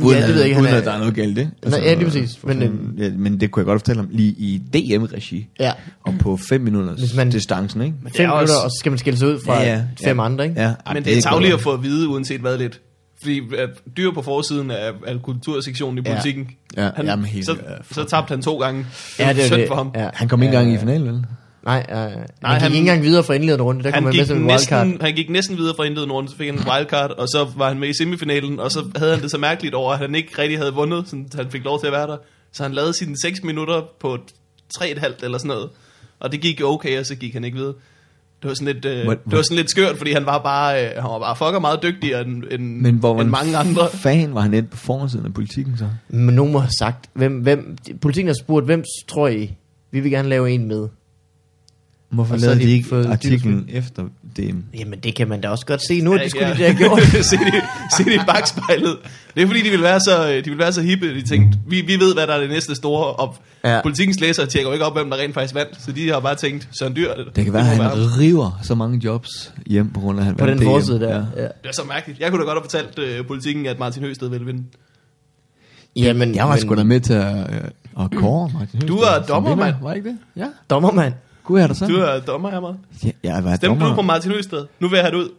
Ja, det ved jeg ikke, han uden er- at der er noget galt i det. Altså, Nej, ja, lige præcis. Men, Men, men, ja, men det kunne jeg godt fortælle ham lige i DM-regi. Ja. Og på 5 minutters Hvis man- distancen, ikke? Men det Fem er minutter, også, og så skal man skille sig ud fra Ja, ja, fem ja. andre, ikke? Ja, ej, men det er kunne tageligt at få at vide, uanset hvad lidt. Fordi at dyr på forsiden af, af kultursektionen i Ja. politikken, Ja, han, jamen helt, så, ja, så tabte han to gange. Det Ja, var det er synd det. for ham. Ja. Han kom ikke engang Ja. i finalen, vel? Nej, øh, han, han- gik ikke engang videre fra indledende runde. Der kom Han han med gik, som en wildcard. næsten, han gik næsten videre fra indledende runde, så fik han en wildcard, og så var han med i semifinalen, og så havde han det så mærkeligt over, at han ikke rigtig havde vundet, så han fik lov til at være der. Så han lavede sine 6 minutter på 3,5 eller sådan noget. Og det gik okay, og så gik han ikke videre. Det var sådan lidt, øh, Hvor- det var sådan lidt skørt, fordi han var bare, øh, han var bare fucker meget dygtigere end, end, Men hvor end mange andre. fan var han endt på forsiden af politikken så? Men nogen må have sagt, hvem, hvem, politikken har spurgt, hvem tror I, vi vil gerne lave en med? Hvorfor Og så har lavede de de ikke artiklen efter DM? Jamen det kan man da også godt se nu, det skulle Ja, de da have gjort. se, det, se det i bagspejlet. Det er fordi, de vil være så, de vil være så hippe. De tænkte, vi, vi ved, hvad der er det næste store. Og Ja. ja. politikens læsere tjekker jo ikke op, hvem der rent faktisk vandt. Så de har bare tænkt, Søren Dyr. Det kan være, at han river så mange jobs hjem på grund af, han På den forside der. Ja. Ja. Det er så mærkeligt. Jeg kunne da godt have fortalt øh, politikken, at Martin Høsted ville vinde. Jamen, Jeg var men, sgu da med til at, øh, at kåre Martin Du var som dommer, vinder. mand. Var ikke det? Ja. Dommermand. Gud er der så? Du er dommer her, meget. Ja, jeg var Stemte dommer. du på Martin Høsted? Nu vil jeg have det ud.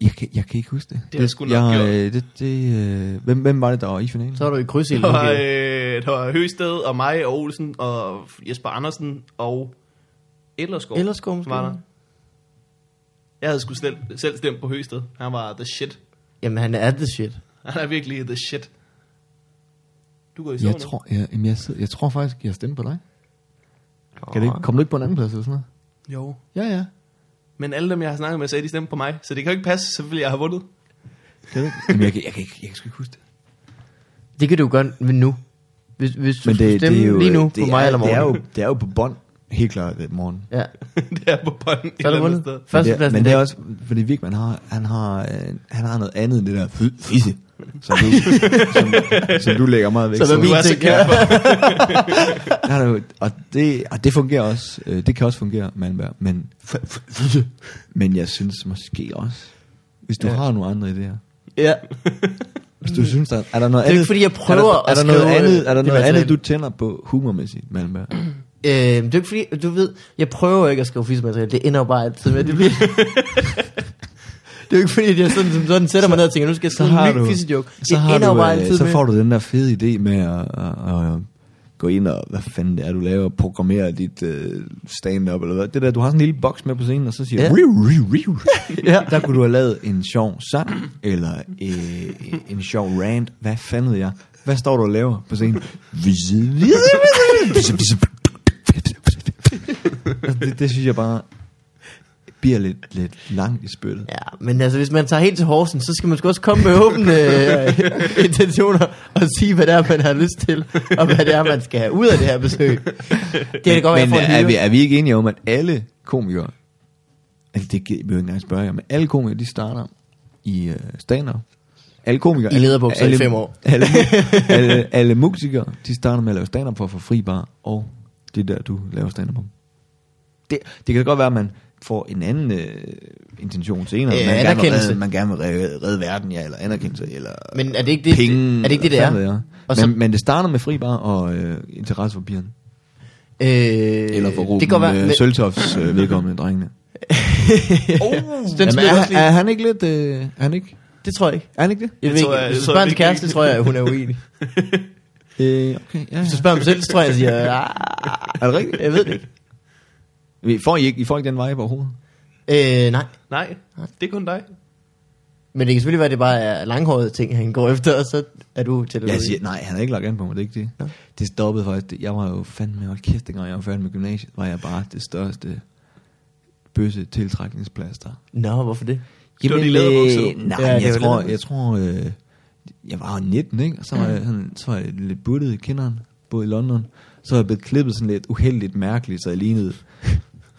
Jeg kan, jeg kan ikke huske det. Det jeg sgu nok jeg, gjort. øh, det, det, øh, hvem, hvem var det, der var i finalen? Så var du i krydsild. Der var, øh, der var Høsted og mig og Olsen og Jesper Andersen og Ellerskov. Ellerskov måske. var der. Jeg havde sgu selv, selv stemt på Høsted. Han var the shit. Jamen han er the shit. Han er virkelig the shit. Du går i jeg, tror, jeg, jamen, jeg, sidder, jeg tror faktisk, jeg stemte på dig. Kan det, kom du ikke på en anden plads eller sådan noget? Jo. Ja, ja. Men alle dem, jeg har snakket med, sagde, de stemte på mig. Så det kan jo ikke passe, så vil jeg have vundet. Kan det? Jamen, jeg, kan, jeg, kan ikke, jeg kan sgu ikke huske det. Det kan du gøre med nu. Hvis, hvis du Men det, stemme det er jo, lige nu det på mig er, eller morgen. Det er, jo, det er jo på bånd, helt klart, det morgen. Ja, det er på bånden et så er du vundet. sted. Men det, men det er også, fordi Vigman har, han har, øh, han har noget andet end det der fy- fisse, som du, som, som du lægger meget væk. Som er Du min er så ting, kær er jo, og, det, og det fungerer også, øh, det kan også fungere, Malmberg, men, men jeg synes måske også, hvis du Ja. har nogle andre idéer, Ja. Hvis du synes, der er der noget Det er andet... ikke, fordi jeg prøver er der, er at der noget skrive, andet, øh, er der det noget andet, du tænder på humormæssigt, Malmberg? Øh, det er ikke fordi, du ved, jeg prøver ikke at skrive fissemateriale, det ender bare altid med, det bliver... det er jo ikke fordi, at jeg sådan, som sådan sætter mig ned og tænker, nu skal jeg Så skrive en ny fissejoke. Så, Det har du, bare øh, altid så får du den der fede idé med at, at, at, gå ind og, hvad fanden det er, du laver, programmere dit uh, stand-up, eller hvad. Det der, du har sådan en lille boks med på scenen, og så siger Ja. "Riu, riu, riu." Ja. der kunne du have lavet en sjov sang, eller øh, en sjov rant, hvad fanden ved jeg. Hvad står du og laver på scenen? Altså, det, det synes jeg bare bliver lidt, lidt langt i spyttet. Ja, men altså, hvis man tager helt til Horsens, så skal man også komme med åbne øh, intentioner og sige, hvad det er, man har lyst til, og hvad det er, man skal have ud af det her besøg. Det kan det godt men jeg får en er, vi, er vi ikke enige om, at alle komikere, altså det jeg ikke engang spørge jer, men alle komikere, de starter i uh, stand-up. Alle komikere. I lederbukser i alle, fem år. Alle, alle, alle musikere, de starter med at lave stand-up for at få fri bar, og det er der, du laver stand-up om. Det, det kan godt være, at man får en anden øh, intention senere. Øh, man, gerne vil redde, man gerne vil redde, redde verden, ja, eller anerkendelse, eller Men er det ikke det, penge. er det, ikke det, det er? ved jeg. Og så- Men, men det starter med fri bar og øh, interesse for pigerne. Øh, Eller for Ruben det kan godt være, øh, men, Søltofs øh, vedkommende drengene. oh, den Jamen, er, er, han ikke lidt... Øh, er han ikke? Det tror jeg ikke. Er han ikke det? Jeg Det ved tror ikke, jeg- hvis det du spørger en ikke, kæreste, tror jeg, at hun er uenig. Øh, okay, ja. Hvis du spørger mig selv, så tror jeg, jeg siger, ah, Er det rigtigt? jeg ved det ikke. I får I ikke, I får ikke den vibe overhovedet? Øh, nej. Nej, det er kun dig. Men det kan selvfølgelig være, at det bare er langhårede ting, han går efter, og så er du til at Jeg siger, nej, han har ikke lagt an på mig, det er ikke det. Nå. Det stoppede faktisk. Jeg var jo fandme, hold kæft, dengang jeg var færdig med gymnasiet, var jeg bare det største bøsse tiltrækningsplaster. Nå, hvorfor det? Det var de øh, nej, Ja, ja, jeg, tror, jeg tror, øh, jeg var jo 19, ikke? Og så var, jeg, sådan, så var jeg lidt buttet i kinderen, boede i London. Så var jeg blevet klippet sådan lidt uheldigt mærkeligt, så jeg lignede,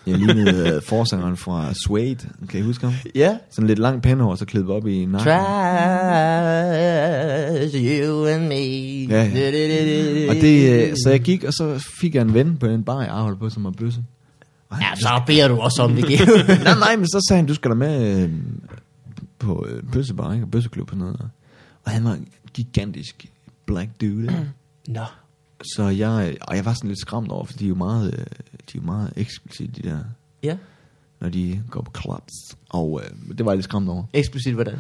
jeg lignede øh, forsangeren fra Suede. Kan I huske ham? Ja. Sådan lidt langt pænhår, og så klippet op i nakken. Trash, you and me. Ja, ja. Og det, øh, så jeg gik, og så fik jeg en ven på den bar, jeg arbejdede på, som var bøsse. Han- Ja, så beder du også om det, Geo. nej, nej, men så sagde han, du skal da med øh, på øh, bøssebar, ikke? Og bøsseklub og noget. Og han var en gigantisk black dude, ikke? Nå. Så jeg, og jeg var sådan lidt skræmt over, for de er jo meget, øh, de er meget eksplicit, de der, Ja, når de går på clubs. Og øh, det var jeg lidt skræmt over. eksplicit hvordan?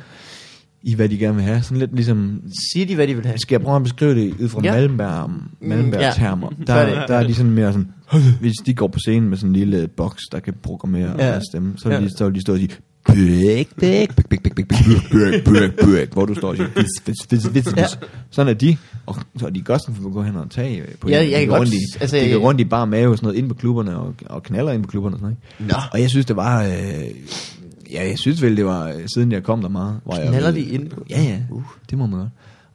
I hvad de gerne vil have. Sådan lidt ligesom, Siger de, hvad de vil have? skal jeg prøve at beskrive det ud fra Ja. Malmberg, Malmberg-termer? ja. Der, der er de sådan mere sådan, hvis de går på scenen med sådan en lille boks, der kan programmere Ja. ja. stemme, så vil, Ja. de, så vil de stå og sige, bæk, bæk, bæk, bæk, bæk, bæk, bæk, bæk, bæk, hvor du står og siger, vis, vis, vis, vis, vis. Sådan er de, og så er de sådan for at gå hen og tage øh, på Ja, jeg kan rundt i, altså, de går rundt i bare mave og sådan noget, ind på klubberne, og, og knaller ind på klubberne og sådan noget. Nå. Og jeg synes, det var, øh, ja, jeg synes vel, det var, øh, siden jeg kom der meget, hvor jeg... Knaller de ind? Ja, ja, uh. det må man godt.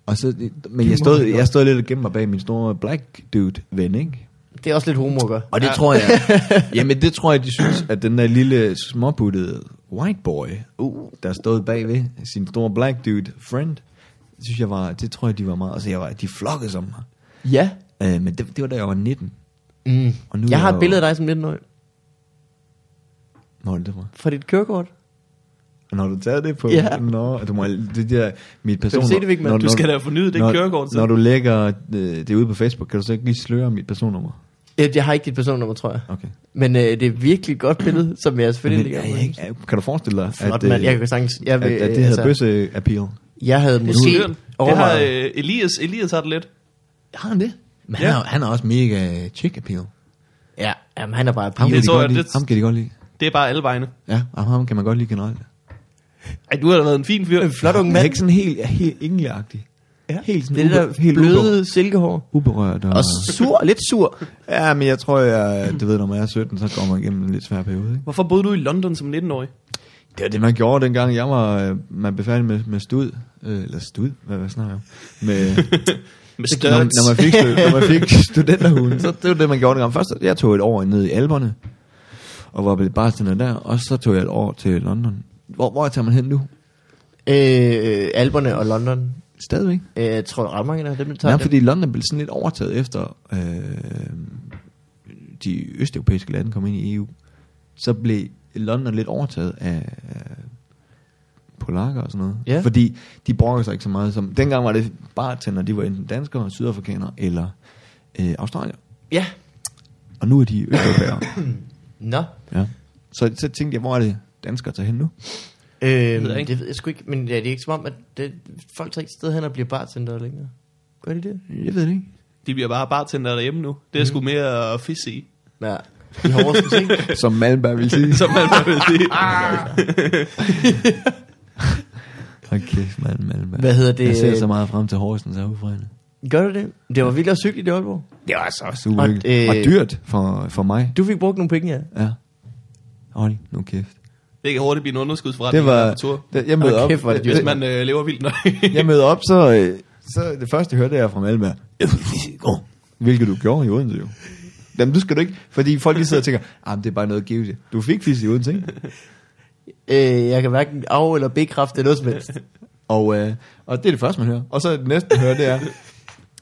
Og så, men jeg stod, jeg stod lidt og gemte mig bag min store black dude ven, ikke? Det er også lidt gøre. Og det Ja. tror jeg, jamen det tror jeg, de synes, at den der lille småbuttede white boy, uh, der stod bagved sin store black dude friend, det synes jeg var, det tror jeg, de var meget, altså jeg var, de flokkede som mig. Ja. Øh, men det, det var da jeg var 19. Mm. Og nu Jeg har jeg et billede af dig som 19 år Hvor det fra? fra dit kørekort. Og når du tager det på, Ja. Nå, du må, det der, mit person, Vil du se det, Vigman? Du skal da have fornyet det når, kørekort. så. Når du lægger øh, det ud på Facebook, kan du så ikke lige sløre mit personnummer? Øh, Jeg har ikke dit personnummer, tror jeg. Okay. Men øh, det er virkelig et godt billede, som jeg selvfølgelig ja, op. ja, ja, kan du forestille dig, Flot, at, mand. øh, Jeg kan sagtens... Jeg, at, vil, at det hedder altså, bøsse appeal? Jeg havde måske. Det har øh, Elias, Elias har det lidt. Har han det? Men Ja. han, er, han er også mega chick appeal. Ja, jamen, han er bare Ham pige. kan, Det de tror jeg, det- ham kan de godt lide. Det er bare alle vegne. Ja, og ham kan man godt lide generelt. Ej, du har da været en fin fyr. En flot ung Han er mand. ikke sådan helt, helt engleagtig. Ja. Helt sådan Det er der helt bløde silkehår. Uberørt. Og, Og sur, lidt sur. ja, men jeg tror, jeg, du ved, når man er 17, så går man igennem en lidt svær periode. Ikke? Hvorfor boede du i London som 19-årig? Det var det, man gjorde dengang, jeg var, øh, man blev færdig med, med stud. Øh, eller stud, hvad, hvad snakker jeg om? Med, Med når, studs. når, man fik, når man fik studenterhuen, så det var det, man gjorde dengang. Først, jeg tog et år ned i Alberne, og var blevet bartender der, og så tog jeg et år til London. Hvor, hvor tager man hen nu? Øh, Alberne og London. Stadigvæk? Øh, jeg tror, ret mange af dem, der tager Nej, fordi London blev sådan lidt overtaget efter øh, de østeuropæiske lande kom ind i EU. Så blev London lidt overtaget af, af polakker og sådan noget. Ja. Fordi de brokker sig ikke så meget som... Dengang var det bartender, de var enten danskere, sydafrikanere eller øh, australier. Ja. Og nu er de østeuropæere. Nå. ja. Så, så tænkte jeg, hvor er det danskere tager hen nu? Øhm, jeg ikke. det ved jeg sgu ikke, men ja, det er ikke som om, at det, folk tager ikke sted hen og bliver bartender længere. Gør de det? Jeg ved det ikke. De bliver bare bartender derhjemme nu. Det er sgu mere fisk i, Ja. I Horsens, ikke? Som Malmberg vil sige. som man bare vil sige. Okay, mand, Malmberg. Hvad hedder det? Jeg ser så meget frem til Horsens herude Gør du det? Det var vildt også hyggeligt i Aalborg. Det var så super Og, hyggeligt. Og, øh, dyrt for, for mig. Du fik brugt nogle penge, ja. Ja. Hold nu kæft. Det kan hurtigt blive en underskudsforretning. Det var... på tur. Det, jeg mødte op, kæft, er det. Hvis man øh, lever vildt nøje. jeg mødte op, så, øh, så det første, jeg hørte, er fra gå. Hvilket du gjorde i Odense jo. Jamen, du skal du ikke, fordi folk lige sidder og tænker, ah, det er bare noget givet. Du fik fisk i Odense, ikke? Øh, jeg kan hverken af- eller bekræfte noget som helst. Og, øh, og det er det første, man hører. Og så det næste, man hører, det er,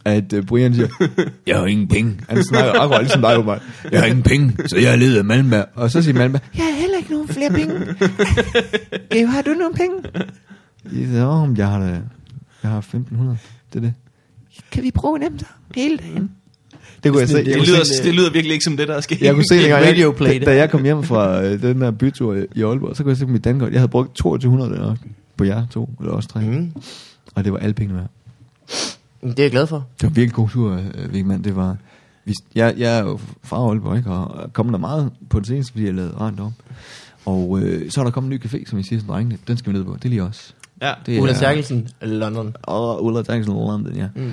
at øh, Brian siger, jeg har ingen penge. Han snakker akkurat ligesom dig, åbenbart. Jeg har ingen penge, så jeg er ledet af Malmberg. Og så siger Malmberg, jeg har heller ikke nogen flere penge. Gav, har du nogen penge? Jeg siger, åh, jeg har da, jeg har 1500. Det er det. Kan vi prøve dem så? Hele dagen. Det kunne jeg se. Jeg Det lyder, se, det lyder virkelig ikke som det, der er sket. jeg kunne se, Det radio play, jeg, det. da jeg kom hjem fra øh, den der bytur i, i Aalborg, så kunne jeg se på mit dankort. Jeg havde brugt 2200 der på jer to, eller også tre. Mm. Og det var alle pengene værd. Det er jeg glad for. Det var virkelig god tur, øh, Vigman. Det var... Vi, jeg, jeg er jo fra Aalborg, ikke? Og kommet der meget på det seneste, fordi jeg lavede rent om. Og øh, så er der kommet en ny café, som jeg siger til drengene. Den skal vi ned på. Det er lige os. Ja. Det Ulla er- Terkelsen, London. Og Ulla Terkelsen London, ja. Mm.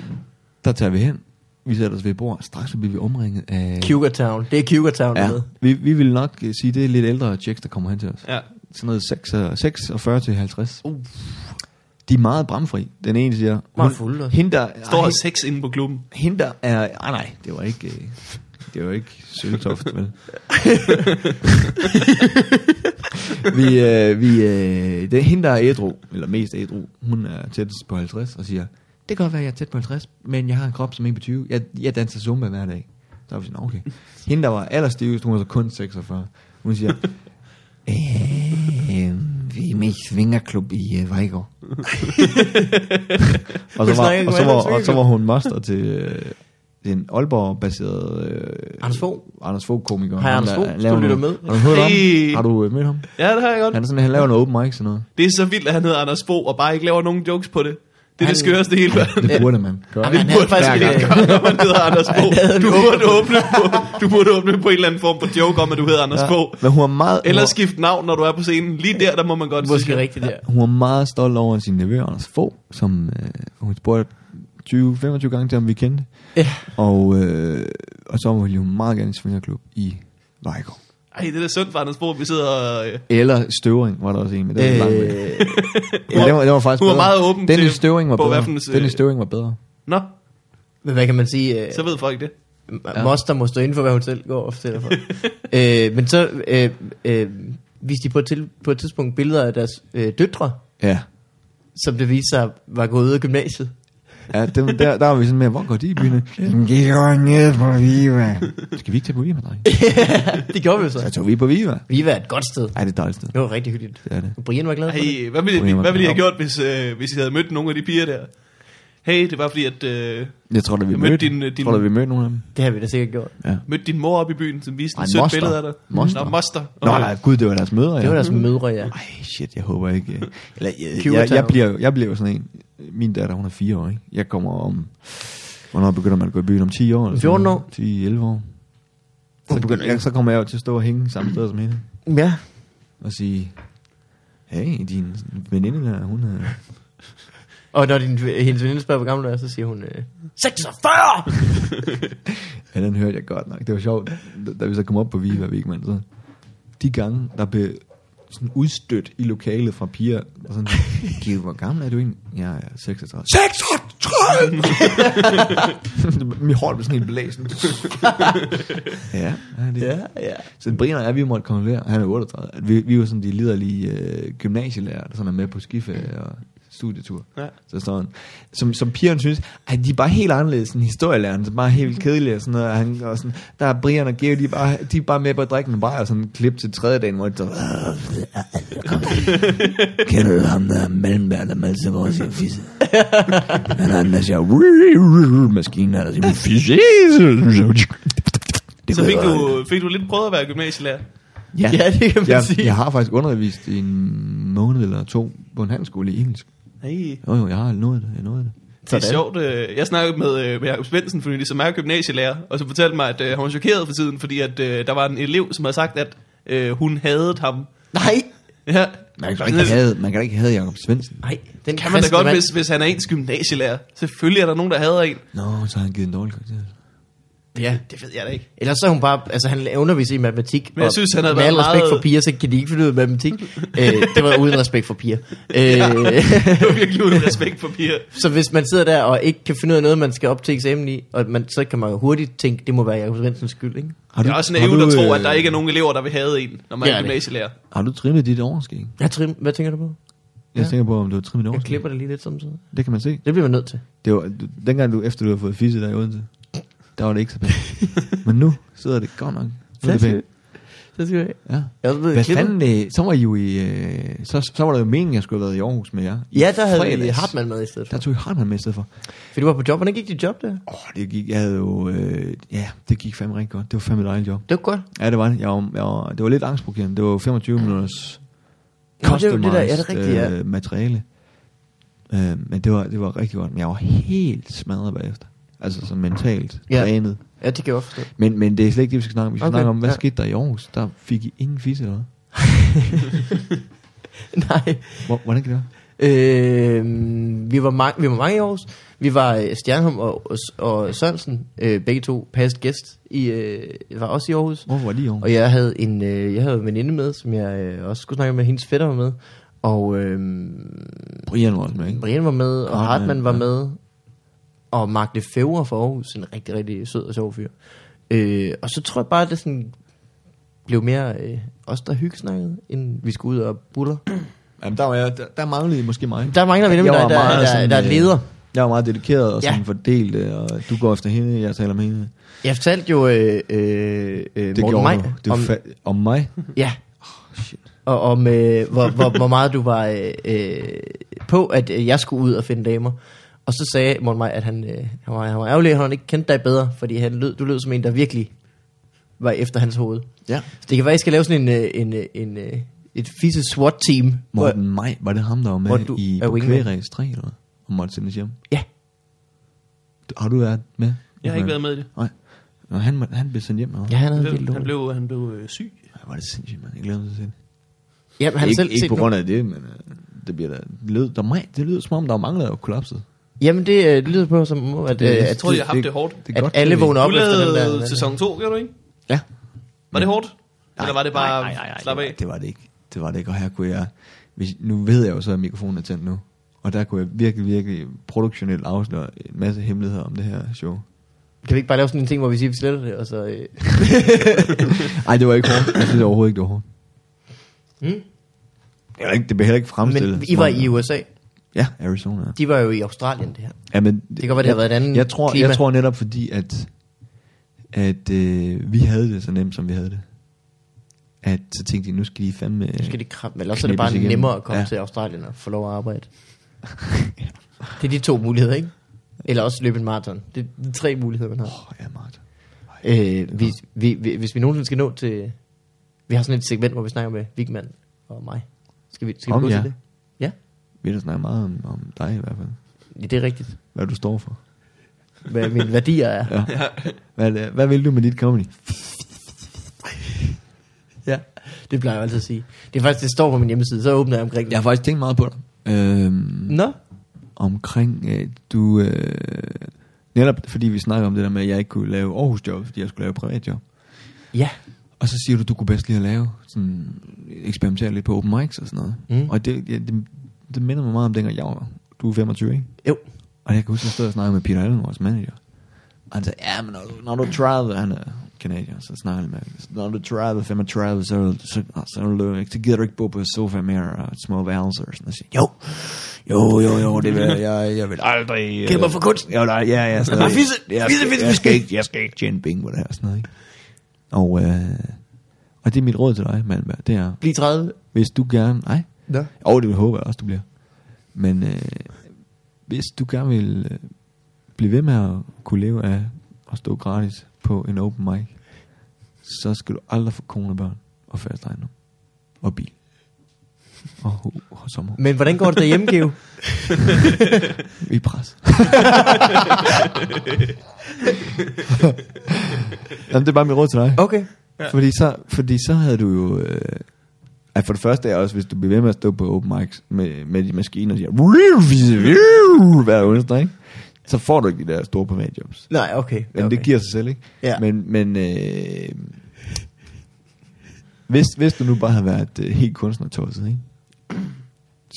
Der tager vi hen. Vi sætter os ved et bord. Straks så bliver vi omringet af... Cougar Town. Det er Cougar Town, Ja, vi, vi vil nok øh, sige, det er lidt ældre checks, der kommer hen til os. ja. Sådan noget 6, og- 46 til 50. Uh. De er meget bramfri. Den ene siger... Meget fulde også. Hende, der, Står ej, sex inde på klubben. hende der er... Ej, nej, det var ikke... øh, Det var ikke sølvtoft, vel? vi, øh, vi, øh, det er hende, der er ædru, eller mest ædru. Hun er tættest på 50 og siger, det kan godt være, jeg er tæt på 50, men jeg har en krop som en på 20. Jeg, jeg danser zumba hver dag. Så var vi sådan, okay. Hende, der var allerstivest, hun var så kun 46. Hun siger, øh, vi er med i Svingerklub i uh, Vejgaard. og, så var, og, så var, og så var hun master til øh, en Aalborg-baseret... Øh, Anders Fogh. Anders Fogh komiker. Hej, Han Anders der Fogh. laver Du lytter noget- med. Har du hørt Hey. ham? Har du øh, mødt ham? Ja, det har jeg godt. Han er sådan, han laver noget open mic sådan noget. Det er så vildt, at han hedder Anders Bo, og bare ikke laver nogen jokes på det. Det er Han- det skøreste i hele verden. Det burde man gøre. Jamen, Det burde faktisk ikke gøre, når man hedder Anders Bo. Du burde, åbne på, du burde åbne på en eller anden form for joke om, at du hedder Anders Ja, Bo. men hun er meget, Eller er- skift navn, når du er på scenen. Lige der, der må man godt Måske rigtigt der. hun er meget stolt over sin nevø, Anders Fogh, som øh, hun spurgte 20-25 gange til, om vi kendte. Ja. Og, øh, og så ville hun meget gerne i Svingerklub i Vejgaard. Ej, det er da synd for Anders Bo, vi sidder og... Øh, Eller Støvring var der også en, men det var øh, langt væk. Øh, Ja, det var, det var faktisk hun var bedre. meget åben den til- i Støvring var på, bedre. Den i Støvring var bedre. Nå, men hvad kan man sige? Øh, så ved folk det. Ja. Moster må stå inden for, hvad hun selv går og fortæller for. øh, men så øh, øh, viste de på et, til, på et tidspunkt billeder af deres øh, døtre, Ja. som det viste sig var gået ud af gymnasiet. Ja, dem, der, der var vi sådan med, hvor går de i byen? De går ned på Viva. Skal vi ikke tage på Viva, dreng? det gjorde vi jo Så så. tog vi på Viva. Vi var et godt sted. Ej, det er et dejligt sted. Det var rigtig hyggeligt. Det er det. Brian var glad for det. Hey, hvad ville, Problemer. hvad ville I have gjort, hvis, øh, hvis I havde mødt nogle af de piger der? Hey, det var fordi, at øh, Jeg tror da, vi Jeg mødte mødte, din- din, din- tror da, vi mødte nogle af dem. Det har vi da sikkert gjort. Ja. mødte din mor op i byen, som viste et sødt billede af dig. Moster. Nå, moster. Nå, nej, gud, det var deres mødre, ja. Det var deres mødre, ja. Ej, shit, jeg håber ikke. øh, Eller, jeg, jeg, jeg, Town. bliver, jeg bliver sådan en. Min datter, hun er fire år, ikke? Jeg kommer om... Hvornår begynder man at gå i byen? Om 10 år? eller 14 sådan år. noget? 10-11 år. Så, begynder jeg, så kommer jeg jo til at stå og hænge samme sted som hende. Ja. Og sige, hey, din veninde der, hun er... Og når din, hendes veninde spørger, hvor gammel du er, så siger hun, øh, 46! Ja, den hørte jeg godt nok. Det var sjovt, da- vi så kom op på Viva Vigman, så de gange, der blev sådan udstødt i lokalet fra piger, og sådan, Giv, hvor gammel er du egentlig? Jeg er 36. 36! Min hår blev sådan helt blæsen. ja, ja, det ja, ja. Så Brian og jeg, vi måtte konkludere, han er 38, at vi, vi var sådan de liderlige øh, gymnasielærer, der sådan er med på skiferie og studietur. Ja. Så står han, som, som pigerne synes, at de er bare helt anderledes, sådan historielæreren, så bare helt kedelige og sådan noget. Og han, og sådan, der er Brian og Geo, de er bare, de er bare med på at drikke en bajer, og sådan en klip til tredje dagen, hvor de så, kender du ham der Malmberg, der malser vores fisse? Han har den der siger, maskinen, der siger, fisse. Så fik du, fik du lidt prøvet at være gymnasielærer. Ja, det kan man jeg, sige. jeg har faktisk undervist i en måned eller to på en handelsskole i engelsk. Hey. Jo, jo, jeg har nået det. Jeg nåede det. Det er Sådan. sjovt. øh, Jeg snakkede med, øh, med Jacob Svendsen, fordi som er gymnasielærer, og så fortalte mig, at øh, han var chokeret for tiden, fordi at, øh, der var en elev, som havde sagt, at øh, hun hadede ham. Nej, Ja. Man kan da ikke have, man kan da ikke have Jacob Svendsen. nej. Den Kan man da kristne godt, mand. hvis, hvis han er ens gymnasielærer. Selvfølgelig er der nogen, der hader en. Nå, så har han givet en dårlig karakter. Ja. Det ved jeg da ikke. Ellers så er hun bare, altså han underviser i matematik. Men jeg og synes, han havde med været al respekt meget- for piger, så kan de ikke finde ud af matematik. øh, det var uden respekt for piger. Øh, Det var virkelig uden respekt for piger. så hvis man sidder der og ikke kan finde ud af noget, man skal op til eksamen i, og man, så kan man hurtigt tænke, det må være Jacob Svendsens skyld, ikke? Har Det er også har naivt at tro, øh, at der ikke er nogen elever, der vil have en, når man Det er er gymnasielærer. Har du trimmet dit overskæg? Jeg trim, hvad tænker du på? Jeg Ja. tænker på, om du har trimmet dit Jeg overskæg. klipper det lige lidt samtidig. Det kan man se. Det bliver man nødt til. Det var, du, dengang du, efter du havde fået fisse der i Odense, der var det ikke så pænt. Men nu sidder det godt nok. Nu er det pænt. Så skal jeg. Ja. Jeg blevet Hvad klippet. fanden, øh, så var I jo i, øh, så, så var der jo meningen, at jeg skulle have været i Aarhus med jer. I Ja, der havde vi fredags. Hartmann med i stedet for. Der tog I Hartmann med i stedet for. For du var på job, hvordan gik dit job der? Åh, oh, det gik, jeg havde jo, øh, ja, det gik fandme rigtig godt. Det var fandme et dejligt job. Det var godt. Ja, det var det. Jeg var, jeg var, det var lidt angstprovokerende. Det var jo 25 minutters Nå, det er jo det der- ja, det rigtigt, ja. øh, materiale. Øh, men det var, det var rigtig godt. Men jeg var helt smadret bagefter. Altså så mentalt Ja. trænet. Ja, det kan jeg godt forstå. Men, men det er slet ikke det, vi skal snakke om. Vi skal Okay, snakke om, hvad ja. skete der i Aarhus? Der fik I ingen fisse, eller? Nej. Hvor, hvordan kan det være? Øh, vi, var mange, vi var mange i Aarhus. Vi var øh, Stjernholm og, og, og Sørensen, øh, begge to past gæst, i, øh, var også i Aarhus. Hvorfor var de i Aarhus? Og jeg havde en, øh, jeg havde en veninde med, som jeg øh, også skulle snakke med, hendes fætter var med. Og øh, Brian var også med, ikke? Brian var med, og Hartmann, Hartmann var ja. med. Og Mark Lefebvre fra Aarhus, en rigtig, rigtig sød og sjov fyr. Øh, og så tror jeg bare, at det sådan blev mere øh, os, der hyggesnakkede, end vi skulle ud og buller. Jamen, der, var jeg, der, der manglede I måske mig. Der mangler vi nemlig, der, der, der, sådan, der er øh, leder. Jeg var meget dedikeret og Ja. sådan fordelt, øh, og du går efter hende, jeg taler med hende. Jeg fortalte jo øh, øh, øh, Det Morten du. Det om, om, fa- om mig? ja, Shit. og om øh, hvor, hvor, hvor meget du var øh, øh, på, at jeg skulle ud og finde damer. Og så sagde Morten Maj, at han, øh, han, var, han var ærgerlig, at han ikke kendte dig bedre, fordi han lød, du lød som en, der virkelig var efter hans hoved. Ja. Så det kan være, at I skal lave sådan en, øh, en, øh, en, øh, et fisse SWAT-team. hvor- Morten Maj, var det ham, der var med du i. Kvægræs 3, eller? Og måtte sendes hjem? Ja, Har du været med? Jeg har ikke været med i det. Nej. Nå, han, han blev sendt hjem, eller ja han Han blev, han blev, han blev øh, syg. Ej, var det sindssygt, mand. Jeg glæder mig til det. Jamen, han ikke, selv ikke på grund af det, men øh, det bliver da... Det lyder, der, mig, det lyder som om, der mangler jo kollapset. Jamen, det øh, lyder på som om, at, øh, Det- at, Jeg tror, jeg har haft det- det hårdt. Det er at godt, alle er vågner op Du efter den der. sæson 2, gjorde du ikke? Ja. Var det hårdt? Nej, Eller var det bare nej, nej, nej, slap det af? var, det var det ikke. Det var det ikke, og her kunne jeg... Hvis, nu ved jeg jo så, at mikrofonen er tændt nu. Og der kunne jeg virkelig, virkelig produktionelt afsløre en masse hemmeligheder om det her show. Kan vi ikke bare lave sådan en ting, hvor vi siger, at vi sletter det, og så... Øh, Nej, det var ikke hårdt. Jeg synes overhovedet ikke, det var hårdt. hmm? Det, var ikke, det blev heller ikke fremstillet. Men I var i USA. Ja, Arizona. ja. De var jo i Australien, det her. Ja, men Det kan godt være, det har været et andet jeg tror, klima. Jeg tror netop fordi, at, at øh, vi havde det så nemt, som vi havde det. At så tænkte de, nu skal de fandme... Nu skal de krabbe, eller også er det bare igennem. nemmere at komme Ja. ja. til Australien og få lov at arbejde. Det er de to muligheder, ikke? Eller også løbe en maraton. Det er de tre muligheder, man har. Åh, ja, Martin. Øh, vi, vi, vi, hvis vi nogensinde skal nå til... Vi har sådan et segment, hvor vi snakker med Vigman og mig. Skal vi, skal vi Om gå jer? til det? Ja, Vi har snakket meget om, om dig i hvert fald. ja, det er rigtigt. Hvad du står for. Hvad mine værdier er. Ja. Hvad, det- hvad vil du med dit comedy? Ja, det plejer jeg altid at sige. Det er faktisk, det står på min hjemmeside, så åbner jeg omkring det. Jeg har faktisk tænkt meget på dig. Øhm, Nå? omkring, øh, du... Øh, netop fordi vi snakker om det der med, at jeg ikke kunne lave Aarhus job, fordi jeg skulle lave privatjob. Ja. Og så siger du, du kunne bedst lide at lave, sådan, eksperimentere lidt på open mics og sådan noget. Mm. Og det, det, det minder mig meget om dengang jeg var, du er 25, ikke? Jo. Og jeg kan huske, at jeg stod og snakkede med Peter Allen, vores manager. Og han sagde, ja, men når, du- når du er 30, han er kanadier, så snakker han med. Når du er 30, 35, så, så, så, ikke- så gider du ikke bo på sofa mere og små værelser. Og sådan, og siger, jo, jo, jo, jo, det vil jeg, jeg, vil aldrig... Kæmper for kunst. Jo, nej, ja, ja, sådan noget. fisse, jeg, fisse, fisse, jeg, fisse. skal ikke, jeg skal ikke tjene penge på det her, sådan noget, ikke? Og, øh, og det er mit råd til dig, Malmberg, det er, Bliv 30. hvis du gerne... Nej, Nå. og det vil jeg også, du bliver. Men øh, hvis du gerne vil øh, blive ved med at kunne leve af at stå gratis på en open mic, så skal du aldrig få kone og børn og fast ejendom og bil. Og, hu- og sommer. Men hvordan går det derhjemme, Geo? Vi er pres. Jamen, det er bare mit råd til dig. Okay. Ja. Fordi, så, fordi så havde du jo... Øh, at for det første er også, hvis du bliver ved med at stå på open mics med, med de maskiner, der siger, hver onsdag, ikke? så får du ikke de der store privatjobs. Nej, okay. Men okay. det giver sig selv, ikke? Ja. Men, men øh, hvis, hvis du nu bare havde været øh, helt kunstnertosset, ikke?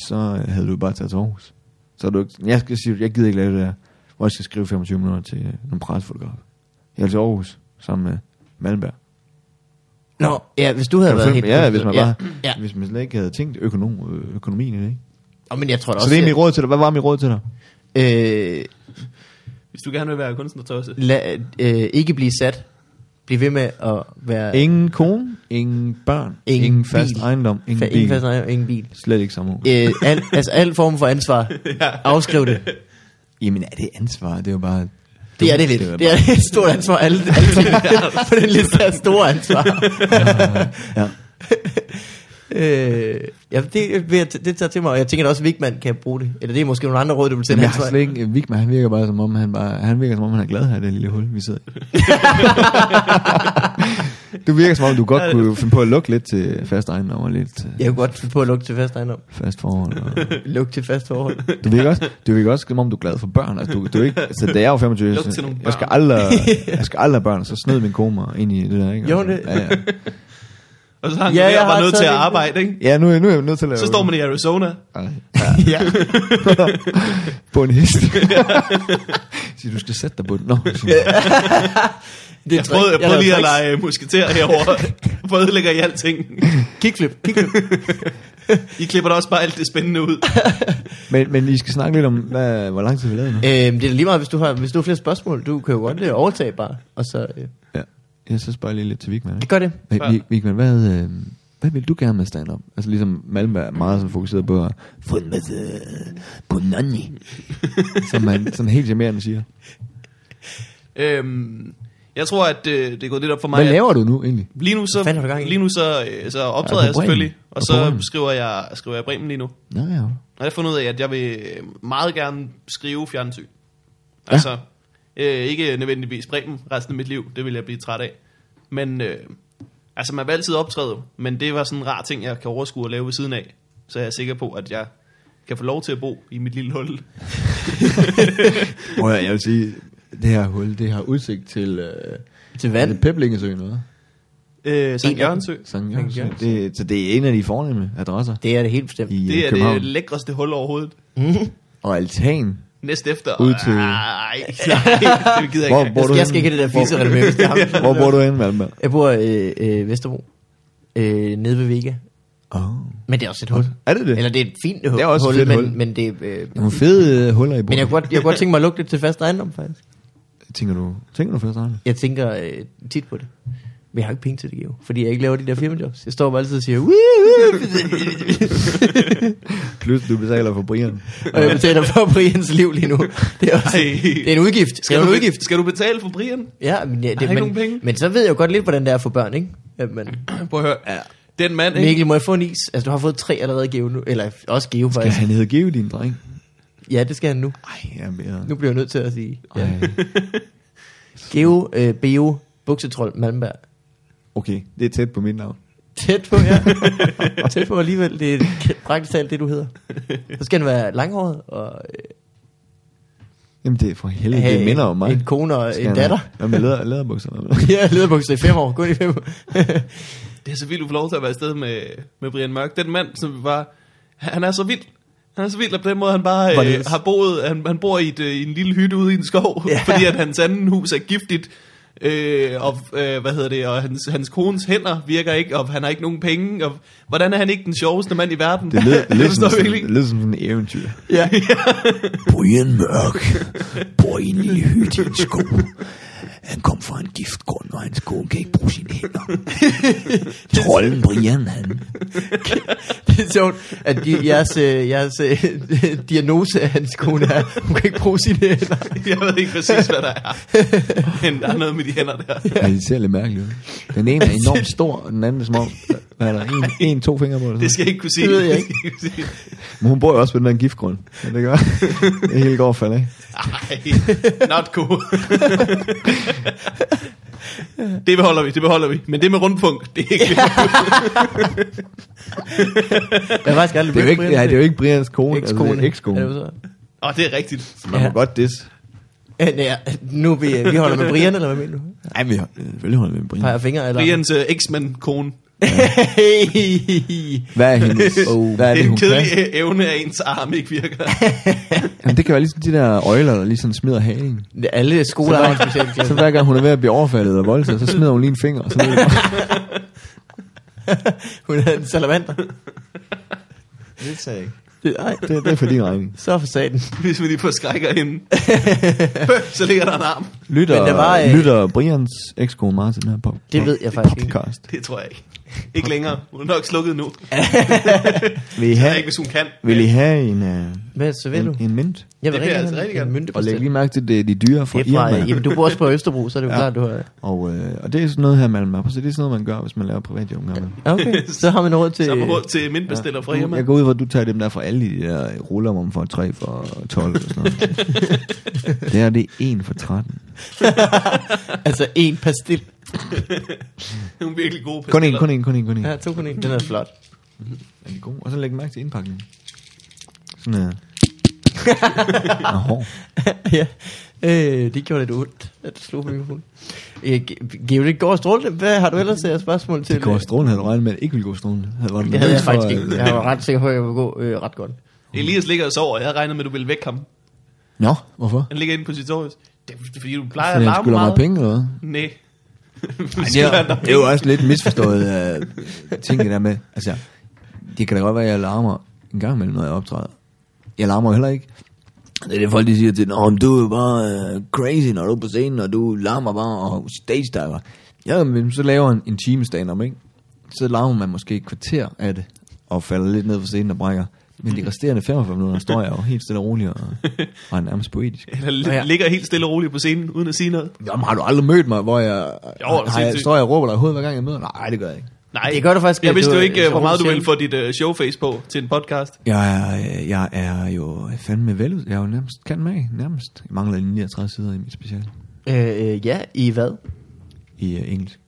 så øh, havde du bare taget til Aarhus. Så er du ikke, jeg skal sige, jeg gider ikke lave det der, hvor jeg skal skrive 25 minutter til øh, nogle pressefotografer. Jeg er til Aarhus, sammen med Malmberg. Nå, ja, hvis du havde været helt? Ja, hvis man ja. bare, Ja. hvis man slet ikke havde tænkt økonom, økonomien i det, ikke? Og, men jeg tror da Så også... det er mit råd til dig. Hvad var mit råd til dig? Øh, Hvis du gerne vil være kunstnertøjse. lad, øh, ikke blive sat. Bliv ved med at være... Ingen kone, ingen børn, Ingen ingen, fast bil. ejendom, ingen fa- bil. ingen, fast, ejendom, ingen bil. Slet ikke sommerhus. Øh, al, altså al form for ansvar. Afskriv det. Jamen er det ansvar? Det er jo bare... Det er det lidt. Det er et stort ansvar. Alle, alle ting på den liste er store ansvar. Ja. øh, ja, det, vil jeg t- det tager til mig, og jeg tænker da også, at Vigman kan bruge det. Eller det er måske nogle andre råd, du vil Men sende jeg har vej. slet ikke... Vigman, han virker bare som om, han bare... Han virker som om, han er glad her, det lille hul, vi sidder. du virker som om, du godt kunne finde på at lukke lidt til fast ejendom og lidt øh, Jeg kunne godt finde på at lukke til fast ejendom. fast forhold. Og... Lukke til fast forhold. Du virker også, du virker også som om, du er glad for børn. Altså, du, du er ikke, altså, da jeg var 25, Luk til så, nogle jeg skal, aldrig, jeg skal aldrig have børn, så snød min kone mig ind i det der, ikke? Gjorde Altså, det? Ja, ja. Og så har han Ja, ja, jeg bare nødt til at arbejde, ikke? ja nu, er- nu er jeg nødt til at lave... Så står man i Arizona. Ej. ja. på en hest. Siger, du skal sætte dig på den. Nå, jeg. Det Jeg prøvede, jeg prøvede lige at lege musketer herovre. Prøvede at lægge i alting. Kickflip, kickflip. I klipper da også bare alt det spændende ud. men, men I skal snakke lidt om, hvad, hvor lang tid vi lavede nu. øhm, det er lige meget, hvis du, har, hvis du har flere spørgsmål. Du kan jo godt øh, overtage bare. Og så, øh, Ja. Jeg så spørger lige lidt til Vigman. det Ikke? gør det. Hey, Vi- Vigman, hvad, øh, hvad vil du gerne med stand-up? Altså ligesom Malmberg er meget sådan fokuseret på at få en masse punani. som man sådan helt charmerende siger. Øhm, jeg tror, at øh, det er gået lidt op for mig. Hvad at- laver du nu egentlig? Lige nu så, Hvad fanden har du gang i? lige nu så, øh, så optræder Er jeg selvfølgelig, og så Bremen? skriver jeg, skriver jeg Bremen lige nu. Nå ja. Og jeg har fundet ud af, at jeg vil øh, meget gerne skrive fjernsyn. Altså, øh, ikke nødvendigvis Bremen resten af mit liv, det vil jeg blive træt af. Men, øh, altså man vil altid optræde, men det var sådan en rar ting, jeg kan overskue at lave ved siden af. Så jeg er sikker på, at jeg kan få lov til at bo i mit lille hul. Prøv jeg vil sige, det her hul, det har udsigt til... Øh, Til er vand. det Peblingesøen, eller hvad? Øh, En Sankt Jørgensø. Sankt Sankt Jørgens. Jørgens. Det, så det er en af de fornemme adresser Det er det helt bestemt. i Det øh, er København. det lækreste hul overhovedet. Og altan. Næst efter. Ud til- Nej, nej, det gider jeg Hvor ikke. bor du Jeg skal ikke have det der fisse ham. Hvor bor du henne, Malmberg? Jeg bor i øh, øh, Vesterbro. Øh, nede ved Vega. Oh. Men det er også et hul. Er det det? Eller det er et fint hul, Det er også et hul, fedt men, hul. men det er... Øh, Nogle fede øh, huller i men bordet. jeg kunne, godt, jeg kunne godt tænke mig at lukke det til fast ejendom, faktisk. Tænker du, tænker du først, Arne? Jeg tænker øh, tit på det. Men jeg har ikke penge til det, Geo. Fordi jeg ikke laver de der firmajobs. Jeg står bare altid og siger... Plus, du betaler for Brian. og jeg betaler for Brians liv lige nu. Det er, også, Ej. det er en udgift. Det Skal er du, en udgift. skal du betale for Brian? Ja, men, ja, det, men, nogen penge? men så ved jeg jo godt lidt, hvordan det er for børn, ikke? Ja, men, Prøv at høre. Ja. Den mand, ikke? Mikkel, må jeg få en is? Altså, du har fået tre allerede Geo nu. Eller også Geo, Skal faktisk. han hedde Geo, din dreng? Ja, det skal han nu. Ej, jeg er mere... Nu bliver jeg nødt til at sige. Ja. Geo, øh, Beo, Buksetrold, Malmberg. Okay, det er tæt på mit navn. Tæt på, ja. Tæt på alligevel. Det er praktisk talt det, du hedder. Så skal han være langhåret og øh, Jamen, det er for helvede, det minder om mig. en kone og Skal en datter. Hvad med læder, læderbukser? Ja, lederbukser i fem år. Kun i fem år. Det er så vildt, du får lov til at være afsted med, med Brian Mørk. Den mand, som var... Han er så vild. Han er så vildt, at på den måde, han bare øh, har boet, han, han bor i, et, øh, i en lille hytte ude i en skov, Ja. ja. fordi at hans anden hus er giftigt, øh, og øh, hvad hedder det, og hans, hans kones hænder virker ikke, og han har ikke nogen penge, og hvordan er han ikke den sjoveste mand i verden? Det lyder, det lyder, som, virkelig det lyder som en eventyr. Ja. Brian Mørk bor hytte i en skov. Han kom fra en giftgrund, og hans kone kan ikke bruge sine hænder. Trolden Brian, han... Det er sjovt, at de, jeres, øh, jeres øh, diagnose af hans kone er, hun kan ikke bruge sine hænder. Jeg ved ikke præcis, hvad der er. Men der er noget med de hænder der. Ja, det ser lidt mærkeligt ud. Den ene er enormt stor, og den anden er som om, hvad er der, en, en to fingre på det. Det skal jeg ikke kunne sige. Det ved jeg ikke. Men hun bor jo også på den der giftgrund. Ja, det gør det hele går falde af. Ej, not cool. det beholder vi, det beholder vi. Men det med rundpunkt, det er ikke Jeg har faktisk aldrig Det er jo ikke, Brian. ja, det er jo ikke Brians kone, Ekskone. altså det er ekskone. Er det så? Åh, oh, det er rigtigt. Så man må Ja. godt dis. Ja, nu er vi, vi holder med Brian, eller hvad mener du? Nej, vi har selvfølgelig holder med Brian. Peger fingre, eller? Brians uh, X-Men-kone. Hvad er hendes? Oh. Hvad er Det det, er hun en kan? evne, at ens arm ikke virker. Jamen, det kan være ligesom de der øjler, der lige sådan smider halen. Alle skoler har en speciel Så klasse. hver gang hun er ved at blive overfaldet eller voldtaget, så smider hun lige en finger. Og så ved Hun er en salamander. det sagde jeg ikke. Det, nej, Det, det er for din regning. så for satan. Hvis vi lige forskrækker hende. så ligger der en arm. Lytter, Men der var, øh, lytter Brians ekskone den her pop, Det ved jeg faktisk ikke. Det tror jeg ikke. Ikke længere. Hun er nok slukket nu. Vil I Ja, have, ikke, hvis hun kan. vil I have en, uh, Hvad så vil du? en, en mint? Jeg vil Det rigtig altså gerne rigtig en gerne. mynte Og læg lige mærke til, det de dyre fra er fra, Irma. jamen, du bor også på Østerbro, så er det jo Ja. klart, du har... Og, øh, og det er sådan noget her, man, man, så det er sådan noget, man gør, hvis man laver privat. Man. Okay, så har man råd til... Så har man råd til mindbestiller fra Du- Irma. Jeg går ud fra, at du tager dem der fra alle de der ruller, hvor man får 3 for 12 og sådan noget. det er det er 1 for 13. Altså en pastil. Er virkelig gode Kun en, pastiller. kun en, kun en, kun en. Ja, to kun en. Den er flot. Er de gode? Og så læg mærke til indpakningen. Sådan her. Nå, ja, øh, det gjorde lidt ondt, at du slog mikrofonen. Øh, Ge- Geo, det går strålende. Hvad har du ellers af spørgsmål til? Det går strålende, havde du regnet med, at det ikke ville gå strålende. Havde- Var du Det havde jeg faktisk ikke. Jeg var ret sikker på, at jeg ville gå øh, ret godt. Elias ligger og sover. Jeg havde regnet med, at du ville vække ham. Nå, hvorfor? Han ligger inde på sit sovs. Det er fordi, du plejer Fordi at han larme skylder mig meget. penge, eller hvad? Nej. Ej, det, er, det er jo også lidt misforstået uh, ting, det der med. Altså, det kan da godt være, at jeg larmer en gang imellem, når jeg optræder. Jeg larmer heller ikke. Det er det, folk de siger til, Nå, du er jo bare uh, crazy, når du er på scenen, og du larmer bare og stage diver. Ja, men så laver en, en time stand ikke? Så larmer man måske et kvarter af det, og falder lidt ned på scenen og brækker. Men de resterende 45 minutter står jeg jo helt stille og roligt og, og er nærmest poetisk. Eller Ja. ligger helt stille og roligt på scenen, uden at sige noget. Jamen, har du aldrig mødt mig, hvor jeg, Jo, har jeg står jeg og råber dig i hovedet, hver gang jeg møder? Nej, det gør jeg ikke. Nej, Det gør du faktisk Jeg ikke. vidste jo ikke, øh, hvor meget du ville få dit uh, showface på til en podcast. Jeg er, jeg er jo fandme vel. Jeg er jo nærmest kan med, nærmest. Jeg mangler lige 39 sider i mit special Øh, øh, ja, i hvad? i uh, engelsk.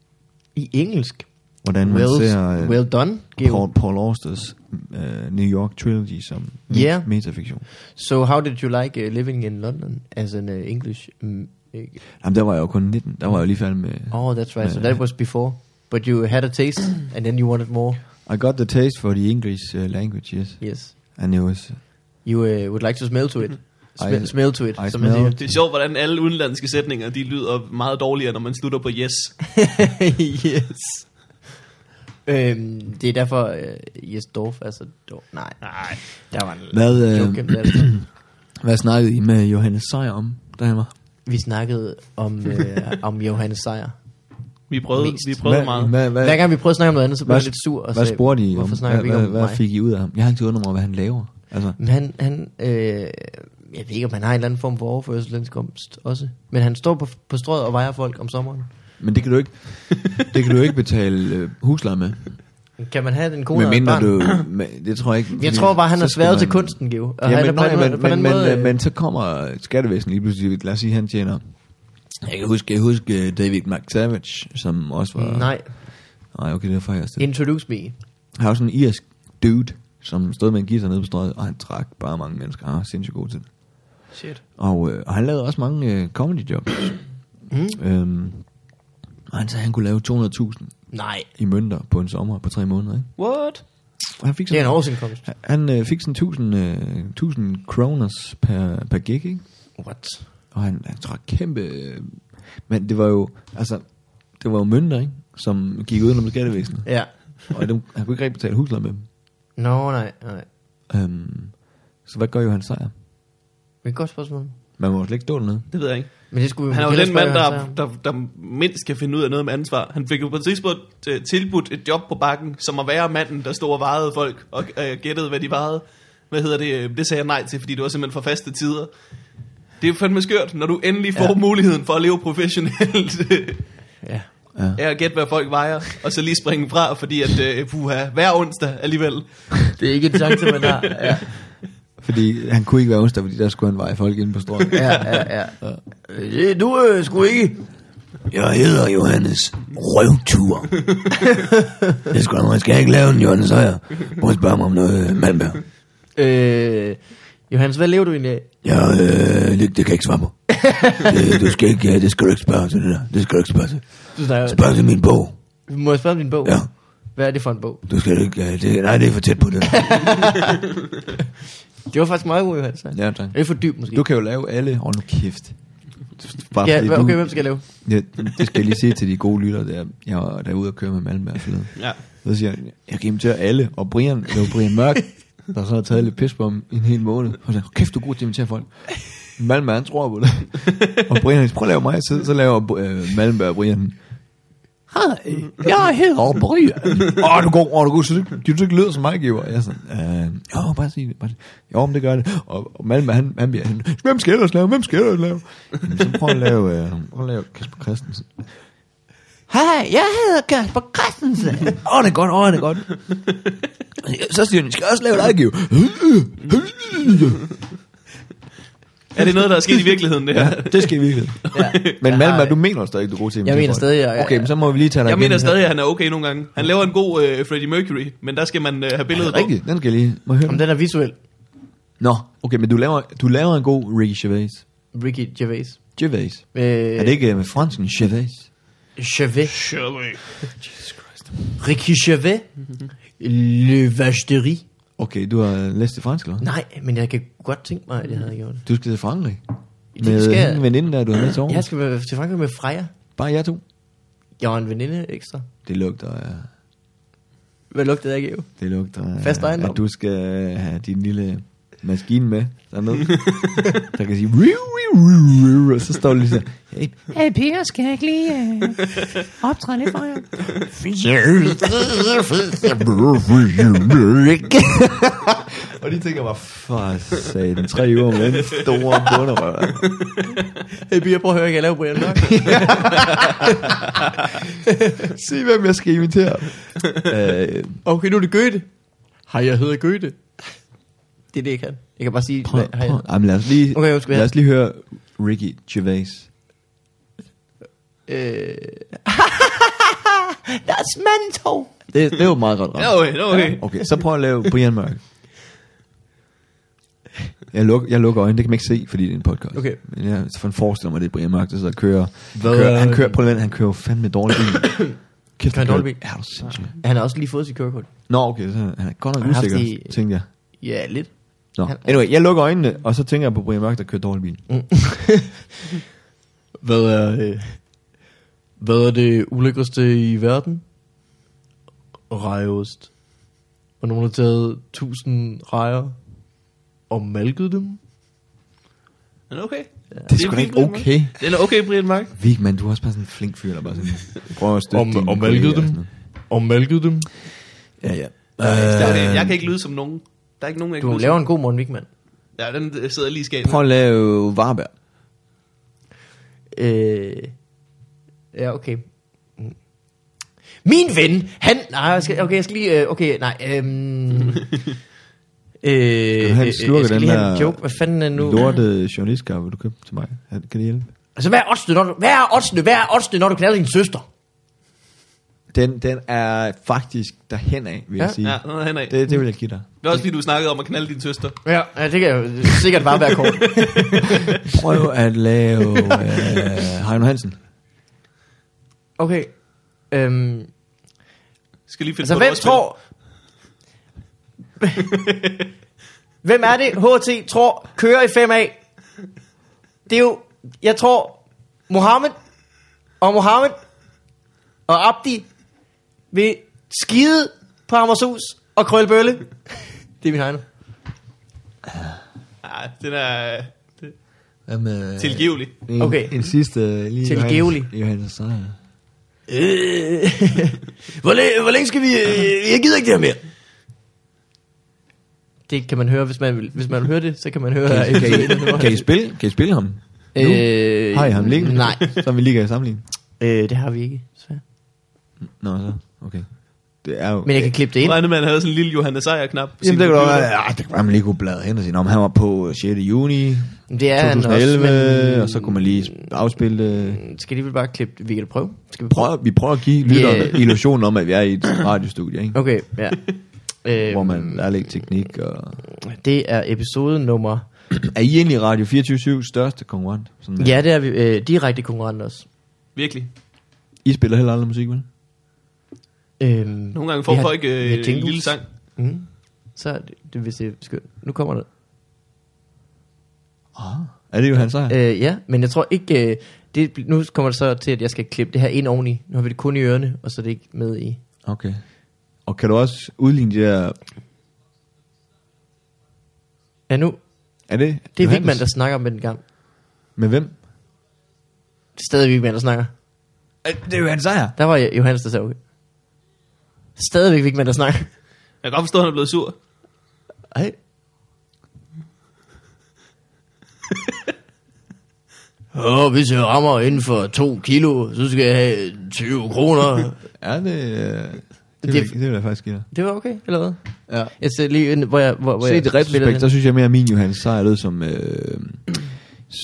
I engelsk. Hvordan man Well, ser uh, well done. Paul, Paul Austers uh, New York Trilogy som Yeah. metafiktion. So how did you like uh, living in London as an uh, English? Um, uh, Jamen, der var jeg jo kun 19. Der var jeg jo lige færdig med... oh, that's right. So Uh, that was before. But you had a taste, and then you wanted more. I got the taste for the English uh, language, yes. Yes. And it was... You uh, would like to smell to it. Smell, I- smell to it, I som man smell- Det er sjovt, hvordan alle udenlandske sætninger, de lyder meget dårligere, når man slutter på yes. siger. yes. Øhm, det er derfor, uh, Jes Dorf, altså, dår, nej, Nej. der var en Hvad, øh, joke gennem det. Hvad snakkede I med Johannes Sejer om, var? Vi snakkede om, øh, om Johannes Sejer. Vi prøvede, Mest. vi prøvede hvad, meget. Hvad, hvad, Hver gang vi prøvede at snakke om noget andet, så blev hvad, jeg lidt sur. Og hvad sagde, spurgte I om? Hvorfor snakker hvad, vi ikke om hvad, hvad mig? fik I ud af ham? Jeg har altid undret mig, over, hvad han laver. Altså, Men han, han øh, jeg ved ikke, om han har en eller anden form for overførselsindkomst også. Men han står på, på strøget og vejer folk om sommeren. Men det kan du ikke, det kan du ikke betale øh, husleje med. Kan man have den kone Men mindre du, men, det tror jeg ikke. Jeg tror bare, han har sværet man- til kunsten, Geo. Og Ja, men, nej, men, på den men, måde, men, øh, men så kommer skattevæsenet lige pludselig, lad os sige, han tjener, jeg kan huske, jeg huske øh, David McTavish, som også var, Nej, nej okay, det er faktisk introduce me. Han var sådan en irsk dude, som stod med en guitar nede på strøget, og han trak bare mange mennesker, han var sindssygt god til det. Shit. Og, øh, og han lavede også mange øh, comedy jobs. Mm. Øhm, og han sagde, at han kunne lave 200.000 Nej. i mønter på en sommer på tre måneder, ikke? What? han fik Det er en sådan, årsindkomst. han øh, fik sådan 1000, øh, 1000 kroners per, per gig, ikke? What? Og han, han tror kæmpe... Øh, men det var jo, altså, det var jo mønter, ikke? Som gik udenom skattevæsenet. Ja. og dem, han kunne ikke rigtig betale husleje med dem. Nå, nej, nej. Um, så hvad gør Johan Sejer? Det er et godt spørgsmål. Man må slet ikke stå dernede. Det ved jeg ikke. Men det skulle vi Han er jo den mand, der, Hans der, der mindst kan finde ud af noget med ansvar. Han fik jo på et tidspunkt øh, tilbudt et job på bakken, som at være manden, der stod og vejede folk, og øh, gættede, hvad de vejede. Hvad hedder det? Øh, Det sagde jeg nej til, fordi det var simpelthen for faste tider. Det er jo fandme skørt, når du endelig får Ja. ja. muligheden for at leve professionelt. Ja. Ja. er at gætte, hvad folk vejer, og så lige springe fra, fordi at, øh, puha, hver onsdag alligevel. Det er ikke en chance, man har. Ja, Fordi han kunne ikke være onsdag, fordi der skulle han veje folk inde på strøget. ja, ja. ja. Øh, Du øh, skulle ikke... Jeg hedder Johannes Røvtur. det skal man skal ikke lave en Johannes Sejer. Prøv at spørge mig om noget, Malmberg. Øh, Johannes, hvad lever du egentlig af? Ja, øh, det, det kan jeg ikke svare på. det, du skal ikke, ja, det skal du ikke spørge til det der. Det skal du ikke spørge til. Du snakker, Spørg til min bog. Må jeg spørge om din bog? Ja. Hvad er det for en bog? Du skal ikke, ja, det, nej, det er for tæt på det. Det var faktisk meget god, Johannes. ja, tak. Er det for dybt, måske? Du kan jo lave alle, hold nu kæft. Bare ja, fordi hva- du- okay, hvem skal jeg lave? Ja, det skal jeg lige sige til de gode lyttere, der, jeg var derude og køre med Malmberg forleden. Ja. Så siger jeg, jeg kan invitere alle, og Brian, det var Brian Mørk, der så har taget lidt pis på ham i en hel måned. Og så siger, kæft, du er god til at invitere folk. Malmberg, han tror på det. og Brian, prøv at lave mig, så, så laver øh, Malmberg og Brian, Hej, jeg hedder Brian. Åh, oh, du går, oh, du går, synes du, ikke- du ikke lyder som mig, giver. Jeg er sådan, øh, jo, bare sig det. Bare sig. det. Jo, men det gør det. Og, og Malmberg, han, han bliver sådan, hvem skal ellers lave? Hvem skal ellers lave? Jamen, så prøv at lave, øh, prøv at lave Kasper Christensen. Hej, jeg hedder Kasper Christensen. Åh, oh, det er godt, åh, oh, det er godt. Så siger han, jeg skal også lave dig, Giv. Er det noget, der er sket i virkeligheden, det her? Ja, det skal i virkeligheden. Ja. Men har- du mener stadig, du er god til Jeg mener stadig, jeg- Okay, men så må vi lige tage dig Jeg mener stadig, at han er okay nogle gange. Han laver en god øh, Freddie Mercury, men der skal man øh, have billedet det rigtigt? Den skal jeg lige... Må jeg høre Om den? er visuel. Nå, okay, men du laver, du laver en god Ricky Gervais. Ricky Gervais. Gervais. Øh, Er det ikke øh, med fransen Gervais? Gervais. Shirley. Ricky Gervais. Le Vacherie. Okay, du har læst det fransk, eller? Nej, men jeg kan godt tænke mig, at jeg havde gjort det. Du skal til Frankrig. Det Med skal hende veninde der, du har med til Aarhus. Jeg skal til Frankrig med Freja. Bare jer to. Jeg var en veninde ekstra. Det lugter af... Hvad lugtede jeg af? Det lugter af, Fast ejendom. at du skal have din lille maskine med dernede. der kan sige... "Riu, riu, riu, riu", Og så står det lige så... Hey, Hey Peter, skal jeg ikke lige øh, optræde lidt for jer? og de tænker bare, for satan, tre uger med den store bunderøv. Hey, Pia, prøv at høre, jeg kan lave Brian Mørk. Se, hvem jeg skal invitere. øh, okay, nu er det Goethe. Hej, jeg hedder Goethe. Det er det, jeg kan. Jeg kan bare sige, prøv, hvad, prøv. Jamen, lad os lige, Okay, undskyld. lad os lige høre Ricky Gervais. Øh... That's mental. Det, det er jo meget godt ramt. Okay, okay. Okay, så prøv at lave Brian Mørk. Jeg lukker, jeg lukker øjnene, det kan man ikke se, fordi det er en podcast. Okay. Men jeg så forestiller mig, det er Brian Mørk, der sidder og kører. Hvad Han kører, er- han kører, prøv at han kører jo fandme dårlig bil. Kæft, han dårlig bil? Ja, du er sindssygt. Han har også lige fået sit kørekort. Nå, okay, så han er godt nok usikker, i- tænkte jeg. Ja, lidt. Nå, Han- anyway, jeg lukker øjnene, og så tænker jeg på Brian Mørk, der kører dårlig bil. Hvad er, øh, hvad er det ulækreste i verden? Rejeost. Og nogen har taget tusind rejer og malket dem. Er okay. Det er sgu da ikke okay. Den er okay, Brian Mark. Vigman, du er også bare sådan en flink fyr, der bare sådan prøver at støtte Og- dine og malket dem. Og malket dem. Ja, ja. Jeg, jeg kan ikke lyde som nogen. Der er ikke nogen, jeg kan Du lyde laver en god Morten Wigman. Ja, den øh, sidder lige i skabet. Prøv at lave Varberg. Øh, ja, okay. Mm. Min ven, han... Nej, jeg skal, okay, jeg skal lige... øh, Okay, nej. Øhm, øh, du have en øh, slurk af jeg skal den lige have der en joke. Hvad fanden er nu? Lorte journalistkaffe, du købte til mig. Kan det hjælpe? Altså, hvad er oddsene, når du, hvad er oddsene, hvad er oddsene, når du knaller din søster? Den, den er faktisk derhen af, vil jeg Ja. sige. Ja, den er henad. Det, Det, vil jeg give dig. det er også fordi, du snakkede om at knalde din søster. Ja, ja det kan jo sikkert bare være kort. Prøv at lave øh, Heino Hansen. Okay. Øhm, Skal lige finde altså, på hvem tror... Hvem er det, HT tror kører i 5A? Det er jo, jeg tror, Mohammed og Mohammed og Abdi vil skide på Hammershus og krøllebølle. Det er min egen. Ja, den er det Hvad med... er tilgivelig. En, Okay. En sidste lige Tilgivelig. Johannes, Johannes Sejer. Øh, hvor, længe, hvor længe skal vi... Øh, jeg gider ikke det her mere. Det kan man høre, hvis man vil, hvis man vil høre det, så kan man høre... Kan, kan, I, kan, I spille, kan I spille ham? Øh, Har I ham liggende? Nej, Så vi lige kan sammenligne. øh, det har vi ikke. desværre. Nå, så. Okay. Det er jo... Men jeg kan klippe det ind. han havde sådan en lille Johannes Sejer-knap. på Jamen, det kan være, ja, det kan være, man lige kunne bladre hen og sige, om han var på 6. juni Det er han 2011, også, men... og så kunne man lige afspille det. Skal de vel bare klippe det? Vi kan da prøve. Skal vi prøve? Prøv, vi prøver at give lytterne øh, illusionen om, at vi er i et radiostudie, ikke? Okay, ja. øh, Hvor man lærer lidt teknik. Og... Det er episode nummer... Er I egentlig Radio 24 største konkurrent? Sådan, Ja, det er vi. Øh, direkte konkurrent også. Virkelig. I spiller heller aldrig musik, vel? Øhm, Nogle gange får folk øh, en lille sang. Mm. Så er det, det vil se skønt. Nu kommer det. Ah. Er det jo hans sejr? Øh, ja, men jeg tror ikke... Øh, det, nu kommer det så til, at jeg skal klippe det her ind oveni. Nu har vi det kun i ørerne, og så er det ikke med i... Okay. Og kan du også udligne de der... Ja, nu... Er det Det er Johannes? Vigman, der snakker med den gang. Med hvem? Det er stadig Vigman, der snakker. Det er jo hans sejr. Der var Johannes, der sagde okay. Stadigvæk Vigman, der snakker. Jeg kan godt forstå, at han er blevet sur. Ej. Åh, hvis jeg rammer inden for to kilo, så skal jeg have 20 kroner. Ja, det, øh, det, Det- det, vil, det vil jeg faktisk give dig. Det var okay, eller hvad? Ja. Jeg ser lige ind, hvor jeg, hvor, hvor Se jeg det retrospekt, så synes jeg mere, at min Johannes sejr lød som, øh,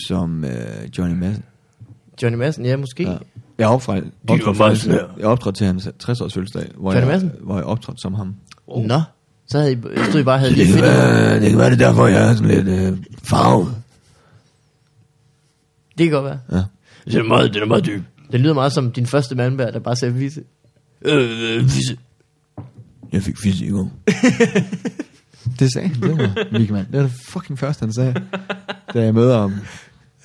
som øh, Johnny Madsen. Johnny Madsen, ja, måske. Ja. Jeg optrådte, optrådte, faktisk, jeg optrådte til hans 60-års fødselsdag, hvor Johnny jeg, hvor jeg optrådte som ham. Nå, så havde I, jeg stod I bare og havde lige fedt. det kan være det er derfor, jeg er sådan lidt øh, farvet. Det kan godt være. Ja. Det er meget, det er meget dyb. Det lyder meget som din første mandbær, der bare sagde vise. Øh, øh, vise. Jeg fik fisse i går. det sagde han, det var Vigman. Det var det fucking første, han sagde, da jeg møder ham.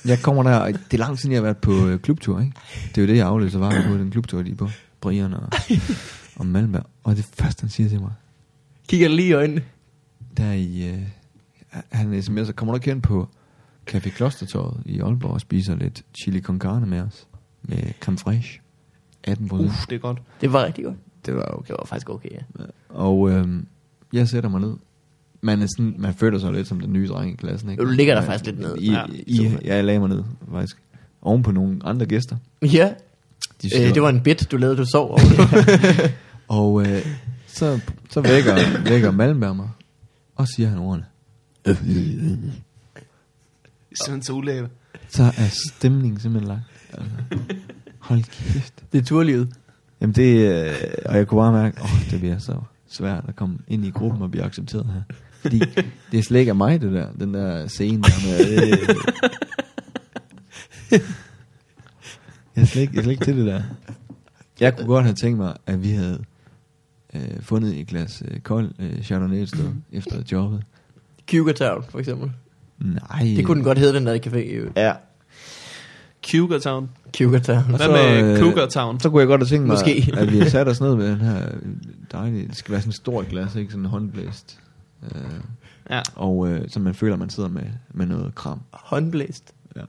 Jeg kommer der, det er lang tid, jeg har været på øh, klubtur, ikke? Det er jo det, jeg afløser var på den klubtur, de er på. Brian og, og Malmberg. Og det første, han siger til mig, Kigger dig lige i øjnene. der i, øh, han sms'er, kommer du ikke hen på Café Klostertorvet i Aalborg og spiser lidt chili con carne med os? Med creme fraiche. 18 procent. Uff, det er godt. Det var rigtig godt. Det var okay. Det var faktisk okay, ja. Og øhm, jeg sætter mig ned. Man, er sådan, man føler sig lidt som den nye dreng i klassen, ikke? Du ligger der Man- faktisk lidt ned. I, Ja, i, ja, jeg lagde mig ned, faktisk. Oven på nogle andre gæster. Ja, De øh, det var en bit, du lavede, du sov over det. Og øh, så, så vækker, vækker Malmberg mig, og siger han ordene. Sådan så ulækkert. Så er stemningen simpelthen lagt. Altså, hold kæft. det er turlivet. Jamen det, øh, og jeg kunne bare mærke, åh, oh, det bliver så svært at komme ind i gruppen og blive accepteret her. Fordi det er slet ikke af mig, det der, den der scene der med, øh, jeg, er slet ikke, jeg er slet ikke til det der. Jeg kunne godt have tænkt mig, at vi havde øh, fundet et glas øh, kold øh, Chardonnay sted efter jobbet. Cougar Town, for eksempel. Nej. Det kunne den godt hedde, den der café. jo. Ja. Cougar Town. Cougar Town. Hvad med øh, Cougar Town? Så kunne jeg godt have tænkt mig, Måske. at vi har sat os ned med den her dejlige, det skal være sådan et stort glas, ikke sådan håndblæst. Øh, Ja. og øh, så man føler, at man sidder med, med noget kram. Håndblæst. Ja.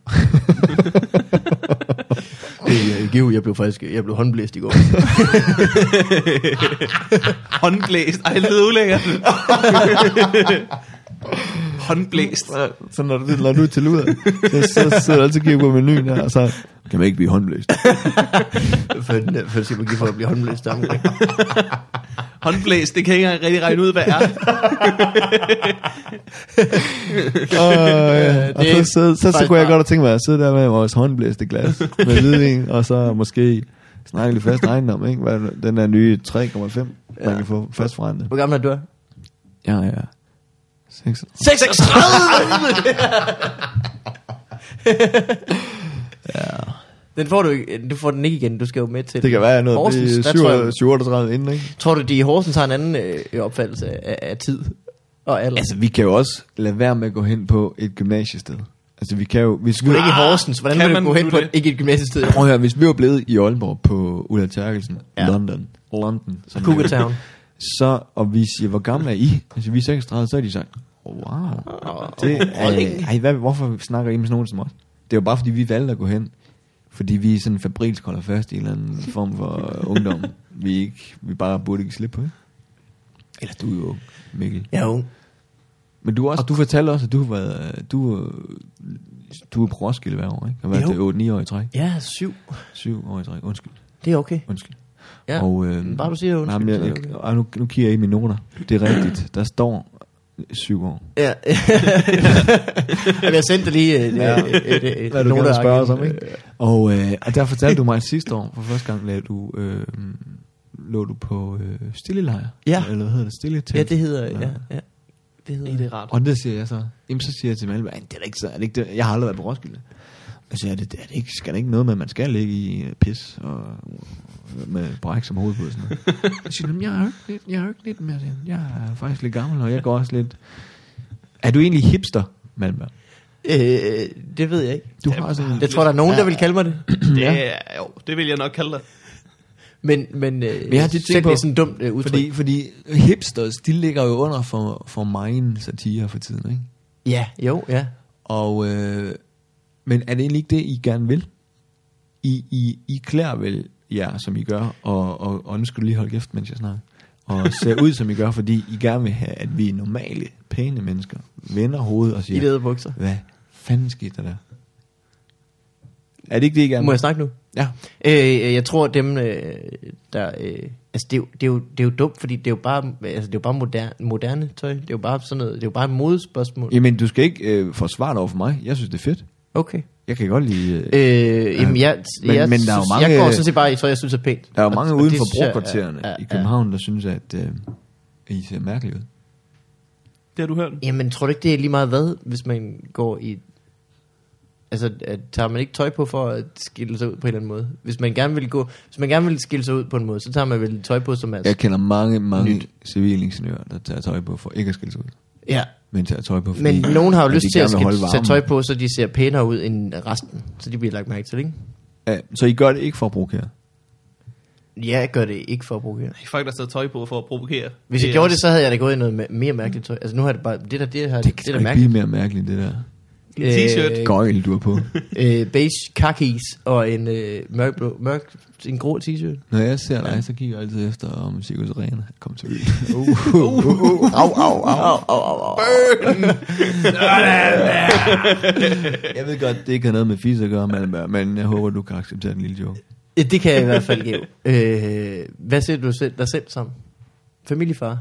Det er Giv, jeg blev faktisk jeg blev håndblæst i går. Håndblæst. Ej, det lyder ulækkert. Håndblæst. Så når du, når du er til ud, så, så sidder du altid og kigger på menuen her, og så kan man ikke blive håndblæst. for, for skal man give for at blive håndblæst omkring. Håndblæst, det kan jeg ikke engang rigtig regne ud, hvad er. Og, ja. og så, så, så, så kunne jeg godt have tænkt mig at sidde der med vores håndblæste glas med hvidvin, og så måske snakke lidt fast ejendom, ikke? Hvad, den der nye 3,5, man Ja. kan få fast forrentet. Hvor gammel er du? Ja, ja. 6. 36! Den får du ikke, du får den ikke igen, du skal jo med til Det kan være noget, Horsens, det er tror jeg- 37 inden, ikke? Tror du, de i Horsens har en anden øh, opfattelse af, af tid? og alder. Altså, vi kan jo også lade være med at gå hen på et gymnasiested. Altså, vi kan jo... Hvis vi, du ikke i Horsens. Hvordan Kan vil du man gå hen på det? et, ikke et gymnasiested? Prøv at høre, hvis vi var blevet i Aalborg på Ulla Terkelsen, Ja. ja. London, London, som Cougar Town. Så, og vi siger, hvor gamle er I? Altså, vi er 36, så er de sagt, oh, wow. Det er, ej, hvad, hvorfor snakker I med sådan nogen som os? Det er jo bare, fordi vi valgte at gå hen. Fordi vi er sådan fabrilsk holder fast i en eller anden form for ungdom. Vi, ikke, vi bare burde ikke slippe på, ikke? Eller du er jo Mikkel. Jeg er ung. Men du, også, du fortalte også, at du har været, du, er- du er på Roskilde hver år, ikke? Har været Jo. det 8-9 år i træk. Ja, syv. 7 år i træk, undskyld. Det er okay. Undskyld. Ja. Og, øh, Bare du siger undskyld, Nej, men er jeg, jeg, ej, nu, nu kigger jeg i mine noter. Det er rigtigt. Der står 7 år. Ja. Jamen, jeg sendte lige et, Ja. et, et, et, Hvad du gerne spørge os om, ikke? Og, øh, og der fortalte du mig, at sidste år, for første gang, lagde du, øh, lå du på øh, stillelejr. Ja. Eller hvad hedder det? Stille Ja, det hedder, ja. ja. Det hedder Det er rart. Og det siger jeg så. Jamen, så siger jeg til Malmø, "Ej, det er da ikke så, er det ikke det? Jeg har aldrig været på Roskilde. Og så siger jeg, det, det er det ikke, skal det ikke noget med, at man skal ligge i øh, pis og med bræk som hoved på sådan noget. Jeg siger, "Jamen, jeg har jo ikke lidt, jeg har jo ikke lidt mere. Jeg er faktisk lidt gammel, og jeg går også lidt... Er du egentlig hipster, Malmø? Øh, det ved jeg ikke. Du har sådan... Jeg tror, der er nogen, der vil kalde mig det. Det, er, jo, det vil jeg nok kalde dig. Men, men, øh, Men jeg har tænkt på- det er sådan et dumt øh, udtryk. Fordi, fordi hipsters, de ligger jo under for, for mine satire for tiden, ikke? Ja, jo, ja. Og, øh, men er det egentlig ikke det, I gerne vil? I, I, I klæder vel jer, som I gør, og, og, og nu skal du lige holde kæft, mens jeg snakker, og ser ud, som I gør, fordi I gerne vil have, at vi normale, pæne mennesker vender hovedet og I siger, lederbukser. hvad fanden skete der der? Er det ikke det, I gerne Må jeg snakke nu? Ja. Øh, jeg tror, dem, øh, der... Øh, altså, det er, jo, det, er jo, det er jo dumt, fordi det er jo bare, altså, det er jo bare moderne, moderne tøj. Det er jo bare sådan noget, det er jo bare et modespørgsmål. Jamen, du skal ikke øh, forsvare dig over for mig. Jeg synes, det er fedt. Okay. Jeg kan godt lide... Øh, Øh, jamen, jeg, Men- jeg, men der er jo mange- jeg går sådan set bare i tøj, jeg synes er pænt. der er jo mange og uden det for brokvartererne er- er- i København, der synes, at øh, I ser mærkeligt ud. Det har du hørt. Jamen, tror du ikke, det er lige meget hvad, hvis man går i... Altså, at, tager man ikke tøj på for at skille sig ud på en eller anden måde? Hvis man gerne vil gå, hvis man gerne vil skille sig ud på en måde, så tager man vel tøj på, som er... Jeg kender mange, mange Nyt. civilingeniører, der tager tøj på for ikke at skille sig ud. Ja, Men tager tøj på, fordi men nogen har jo lyst til at skille, sætte tøj på, så de ser pænere ud end resten. Så de bliver lagt mærke til, ikke? Ja, så I gør det ikke for at provokere? Ja, jeg gør det ikke for at provokere. De folk, der tager tøj på for at provokere. Hvis jeg gjorde det, så havde jeg da gået i noget me- mere mærkeligt tøj. Altså nu har det bare... Det der, det her, Det det, det der ikke blive mærkeligt. mere mærkeligt, det der. En t-shirt. Øh, Gøjl, du er på. øh, beige khakis og en øh, mørkblå, mørk, en grå t-shirt. Når jeg ser dig, så kigger jeg altid efter, om Cirkus Arena kommer til øen. Uh, uh, uh, uh, au, au, au, au, au, au. jeg ved godt, det ikke har noget med fis at gøre, Malmberg, men jeg håber, du kan acceptere den lille joke. Ja, Det kan jeg i hvert fald give. Øh, hvad ser du selv, dig selv som? Familiefar?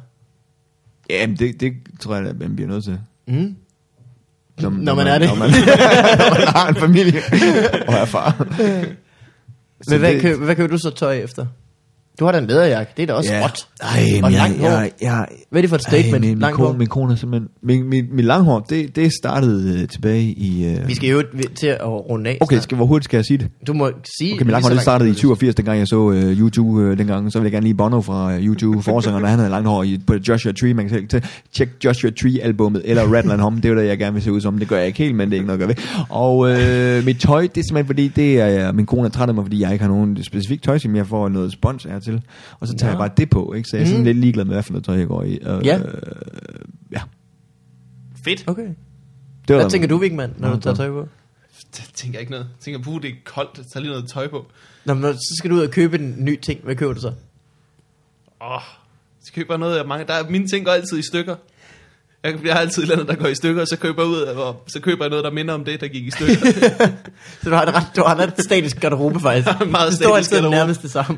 Jamen, det, det tror jeg, at man bliver nødt til. Mm. Når, Når man er det. Når man, når man har en familie og er far. Men hvad, det- køb, hvad køber du så tøj efter? Du har da en læderjakke, det er da også Ja. råt. Ej, Og jeg, jeg, jeg, Hvad er det for et statement? Ej, min, min, kone, min kone er simpelthen... Min, min, min langhår, det, det startede øh, tilbage i... Øh, Vi skal jo til at runde af. Okay, skal, hvor hurtigt skal jeg sige det? Du må sige... Okay, min langhår, det startede i langt, du vil. 87, dengang jeg så uh, YouTube uh, dengang. Så vil jeg gerne lige Bono fra uh, YouTube forsangeren, han havde langhår i, på Joshua Tree. Man kan selv tjek Joshua Tree-albummet, eller Rattle Hum. Det er jo det, jeg gerne vil se ud som. Det gør jeg ikke helt, men det er ikke noget at gøre ved. Og øh, mit tøj, det er simpelthen fordi, det er, min kone er træt af mig, fordi jeg ikke har nogen specifik tøj, som jeg får noget spons af til. Og så tager Nå. jeg bare det på, ikke? Så jeg er sådan Mm. lidt ligeglad med, hvad for noget tøj jeg går i. Uh, Ja. ja. Fedt. Okay. Det var Hvad tænker du, Vigman, når Nå, du tager tøj på? Det tænker jeg ikke noget. Jeg tænker, puh, det er koldt. Tag lige noget tøj på. Nå, men så skal du ud og købe en ny ting. Hvad køber du så? Åh, så køber jeg noget af mange. Der er, mine ting går altid i stykker. Jeg, har altid et eller andet, der går i stykker, og så køber jeg, ud af, og så køber jeg noget, der minder om det, der gik i stykker. Så du har et ret, du har et ret statisk garderobe, faktisk. Meget det statisk garderobe. nærmest det samme.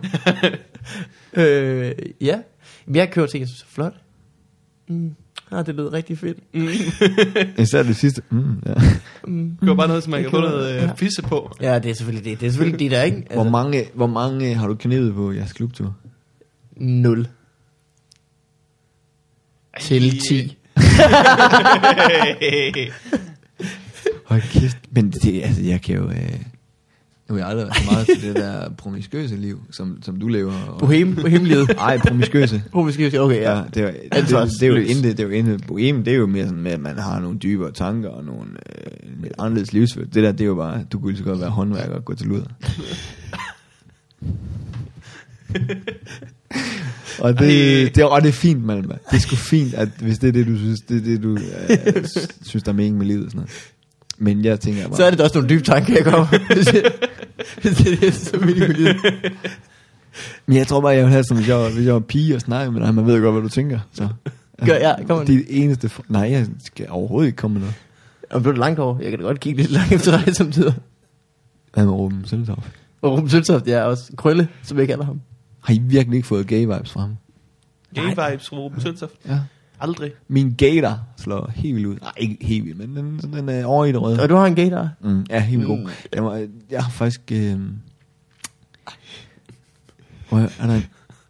øh, ja. Men jeg køber ting, jeg synes er flot. Mm. Ah, det lyder rigtig fedt. Især det sidste. Mm, ja. køber bare noget, som man Jeg kan få noget ja. øh, fisse på. Ja, det er selvfølgelig det. Det er selvfølgelig det, der ikke. Altså, Hvor, mange, hvor mange har du knævet på jeres klubtur? Nul. Til 10. Hold kæft. Men det, altså, jeg kan jo... Øh, Nu har jeg aldrig været så meget til det der promiskøse liv, som, som du lever. Og... Bohem, bohemlivet. Ej, promiskøse. Promiskøse, okay, ja. Ja, det er, det, det, det, er jo intet, det er jo intet bohem, det er jo mere sådan med, at man har nogle dybere tanker og nogle øh, lidt anderledes livsførelse. Det der, det er jo bare, du kunne lige så godt være håndværker og gå til luder. og det, det, er, og det er fint, Malma. Det er sgu fint, at hvis det er det, du synes, det er det, du øh, synes, der er mening med livet sådan noget. Men jeg tænker bare, Så er det da også nogle dybe tanker, jeg kommer. Hvis det hvis det er det, som er i livet. men jeg tror bare, jeg vil have som, hvis jeg, var, hvis jeg var pige og snakke med dig, man ved godt, hvad du tænker. Så. Gør, ja, kom on. Det er det eneste... For... Nej, jeg skal overhovedet ikke komme med noget. Og blev det langt over? Jeg kan da godt kigge lidt langt efter dig samtidig. Hvad med Ruben Søltoft? Og Ruben Søltoft, ja, også Krølle, som jeg kalder ham. Har I virkelig ikke fået gay vibes fra ham? Gay vibes, Ruben Søltoft. Ja. Aldrig. Min gator slår helt vildt ud. Nej, ikke helt vildt, men den, den er over i det røde. Og du har en gator. Mm, ja, helt vildt Mm. god. Jeg, må, jeg har faktisk... Øh... Hvor er der...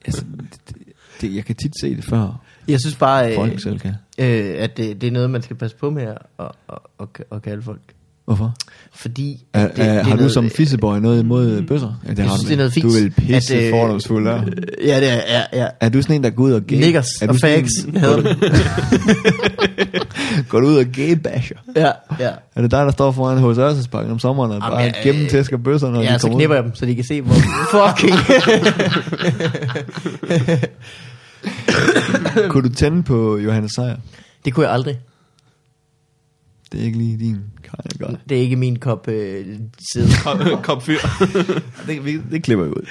Altså, det, det, jeg kan tit se det før Jeg synes bare, folk øh, selv kan. øh, at det, det er noget, man skal passe på med at, at, at, at kalde folk. Hvorfor? Fordi... At det, det er, er har du noget- som fisseboy noget imod bøsser? Ja, det Jeg har synes, du det er noget fint. Du er vel pisse at, øh, fordomsfuld, ja. øh, Ja, det er, ja, ja. Er du sådan en, der går ud og gay? Niggers er du og fags, det. Går du ud og gay-basher? Ja, ja. Er det dig, der står foran hos Ørsedsparken om sommeren og Jamen, bare jeg- gennemtæsker bøsser, når Ja, de så kommer knipper ud? jeg dem, så de kan se, hvor fucking... Kunne du tænde på Johannes Sejer? det kunne jeg aldrig. Det er ikke lige din guy. Det er ikke min kop øh, side. Kom, kom fyr. Det, vi, det klipper vi ud.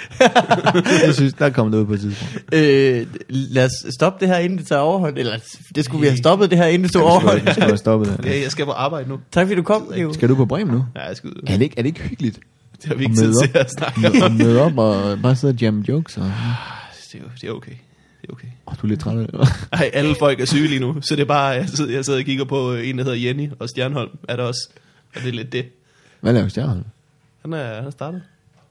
jeg synes, der kommer det ud på et tidspunkt. øh, lad os stoppe det her, inden det tager overhånd. Eller det skulle vi have stoppet det her, inden det tog overhånd. skal, vi skal have stoppet det. Ja, jeg skal på arbejde nu. Tak fordi du kom, Leo. Skal du på Bremen nu? Ja, jeg skal ud. Er det ikke, er det ikke hyggeligt? Det har vi At ikke tid møde til at snakke om. møde op og bare sidde og jamme jokes? Og, Det er, det er okay. Det er okay. oh, du er lidt træt af det. Ej, alle folk er syge lige nu, så det er bare, jeg sidder, jeg sidder og kigger på øh, en, der hedder Jenny, og Stjernholm er der også. Og det er lidt det. Hvad laver Stjernholm? Han er, han er startet.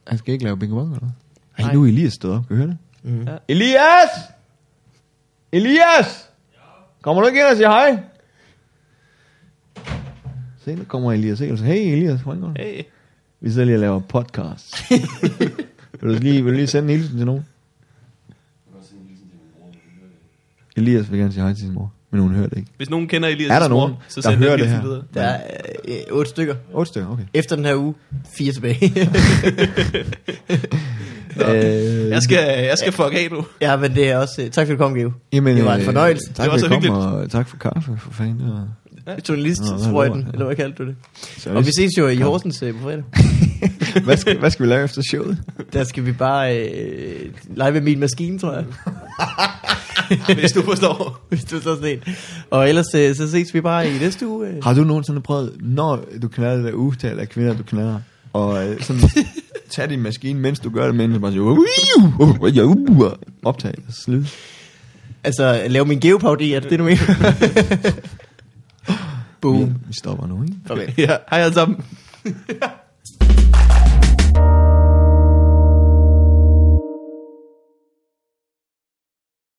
Han skal ikke lave bingo bong, eller hvad? Ej, Nej. nu er Elias stået op. Kan du høre det? Mm. Ja. Elias! Elias! Kommer du ikke ind og siger hej? Se, nu kommer Elias ikke. Hey Elias, hvordan går det? Hey. Vi sidder lige og laver podcast. vil, du lige, vil du lige sende en hilsen til nogen? Elias vil gerne sige hej til sin mor, men hun hører det ikke. Hvis nogen kender Elias' Er der mor, nogen, så der send hører det her? videre. Der er øh, otte stykker. 8 stykker, okay. Efter den her uge, fire tilbage. Øh, Jeg skal, jeg skal fuck af nu. ja, men det er også... Øh, tak fordi du kom, Geo. Jamen, det var en øh, fornøjelse. Tak Det var for så at komme, hyggeligt. og tak for kaffe, for fanden. Var... Journalistsprøjten, eller hvad kaldte du det? Seriøst. Og vi ses jo i Horsens øh, på fredag. hvad, skal, hvad skal vi lave efter showet? Der skal vi bare øh, lege med min maskine, tror jeg. Hvis du forstår. Hvis du så sådan en. Og ellers øh, så ses vi bare i næste uge. Øh. Har du nogensinde prøvet, når du knaller det der ugetal af kvinder, du knaller, og øh, sådan tage din maskine, mens du gør det, mens du bare siger, optag slid. Altså, lave min geopaudi, er det det, du mener? Boom. Vi, vi stopper nu, ikke? Farvel. ja. Hej alle sammen.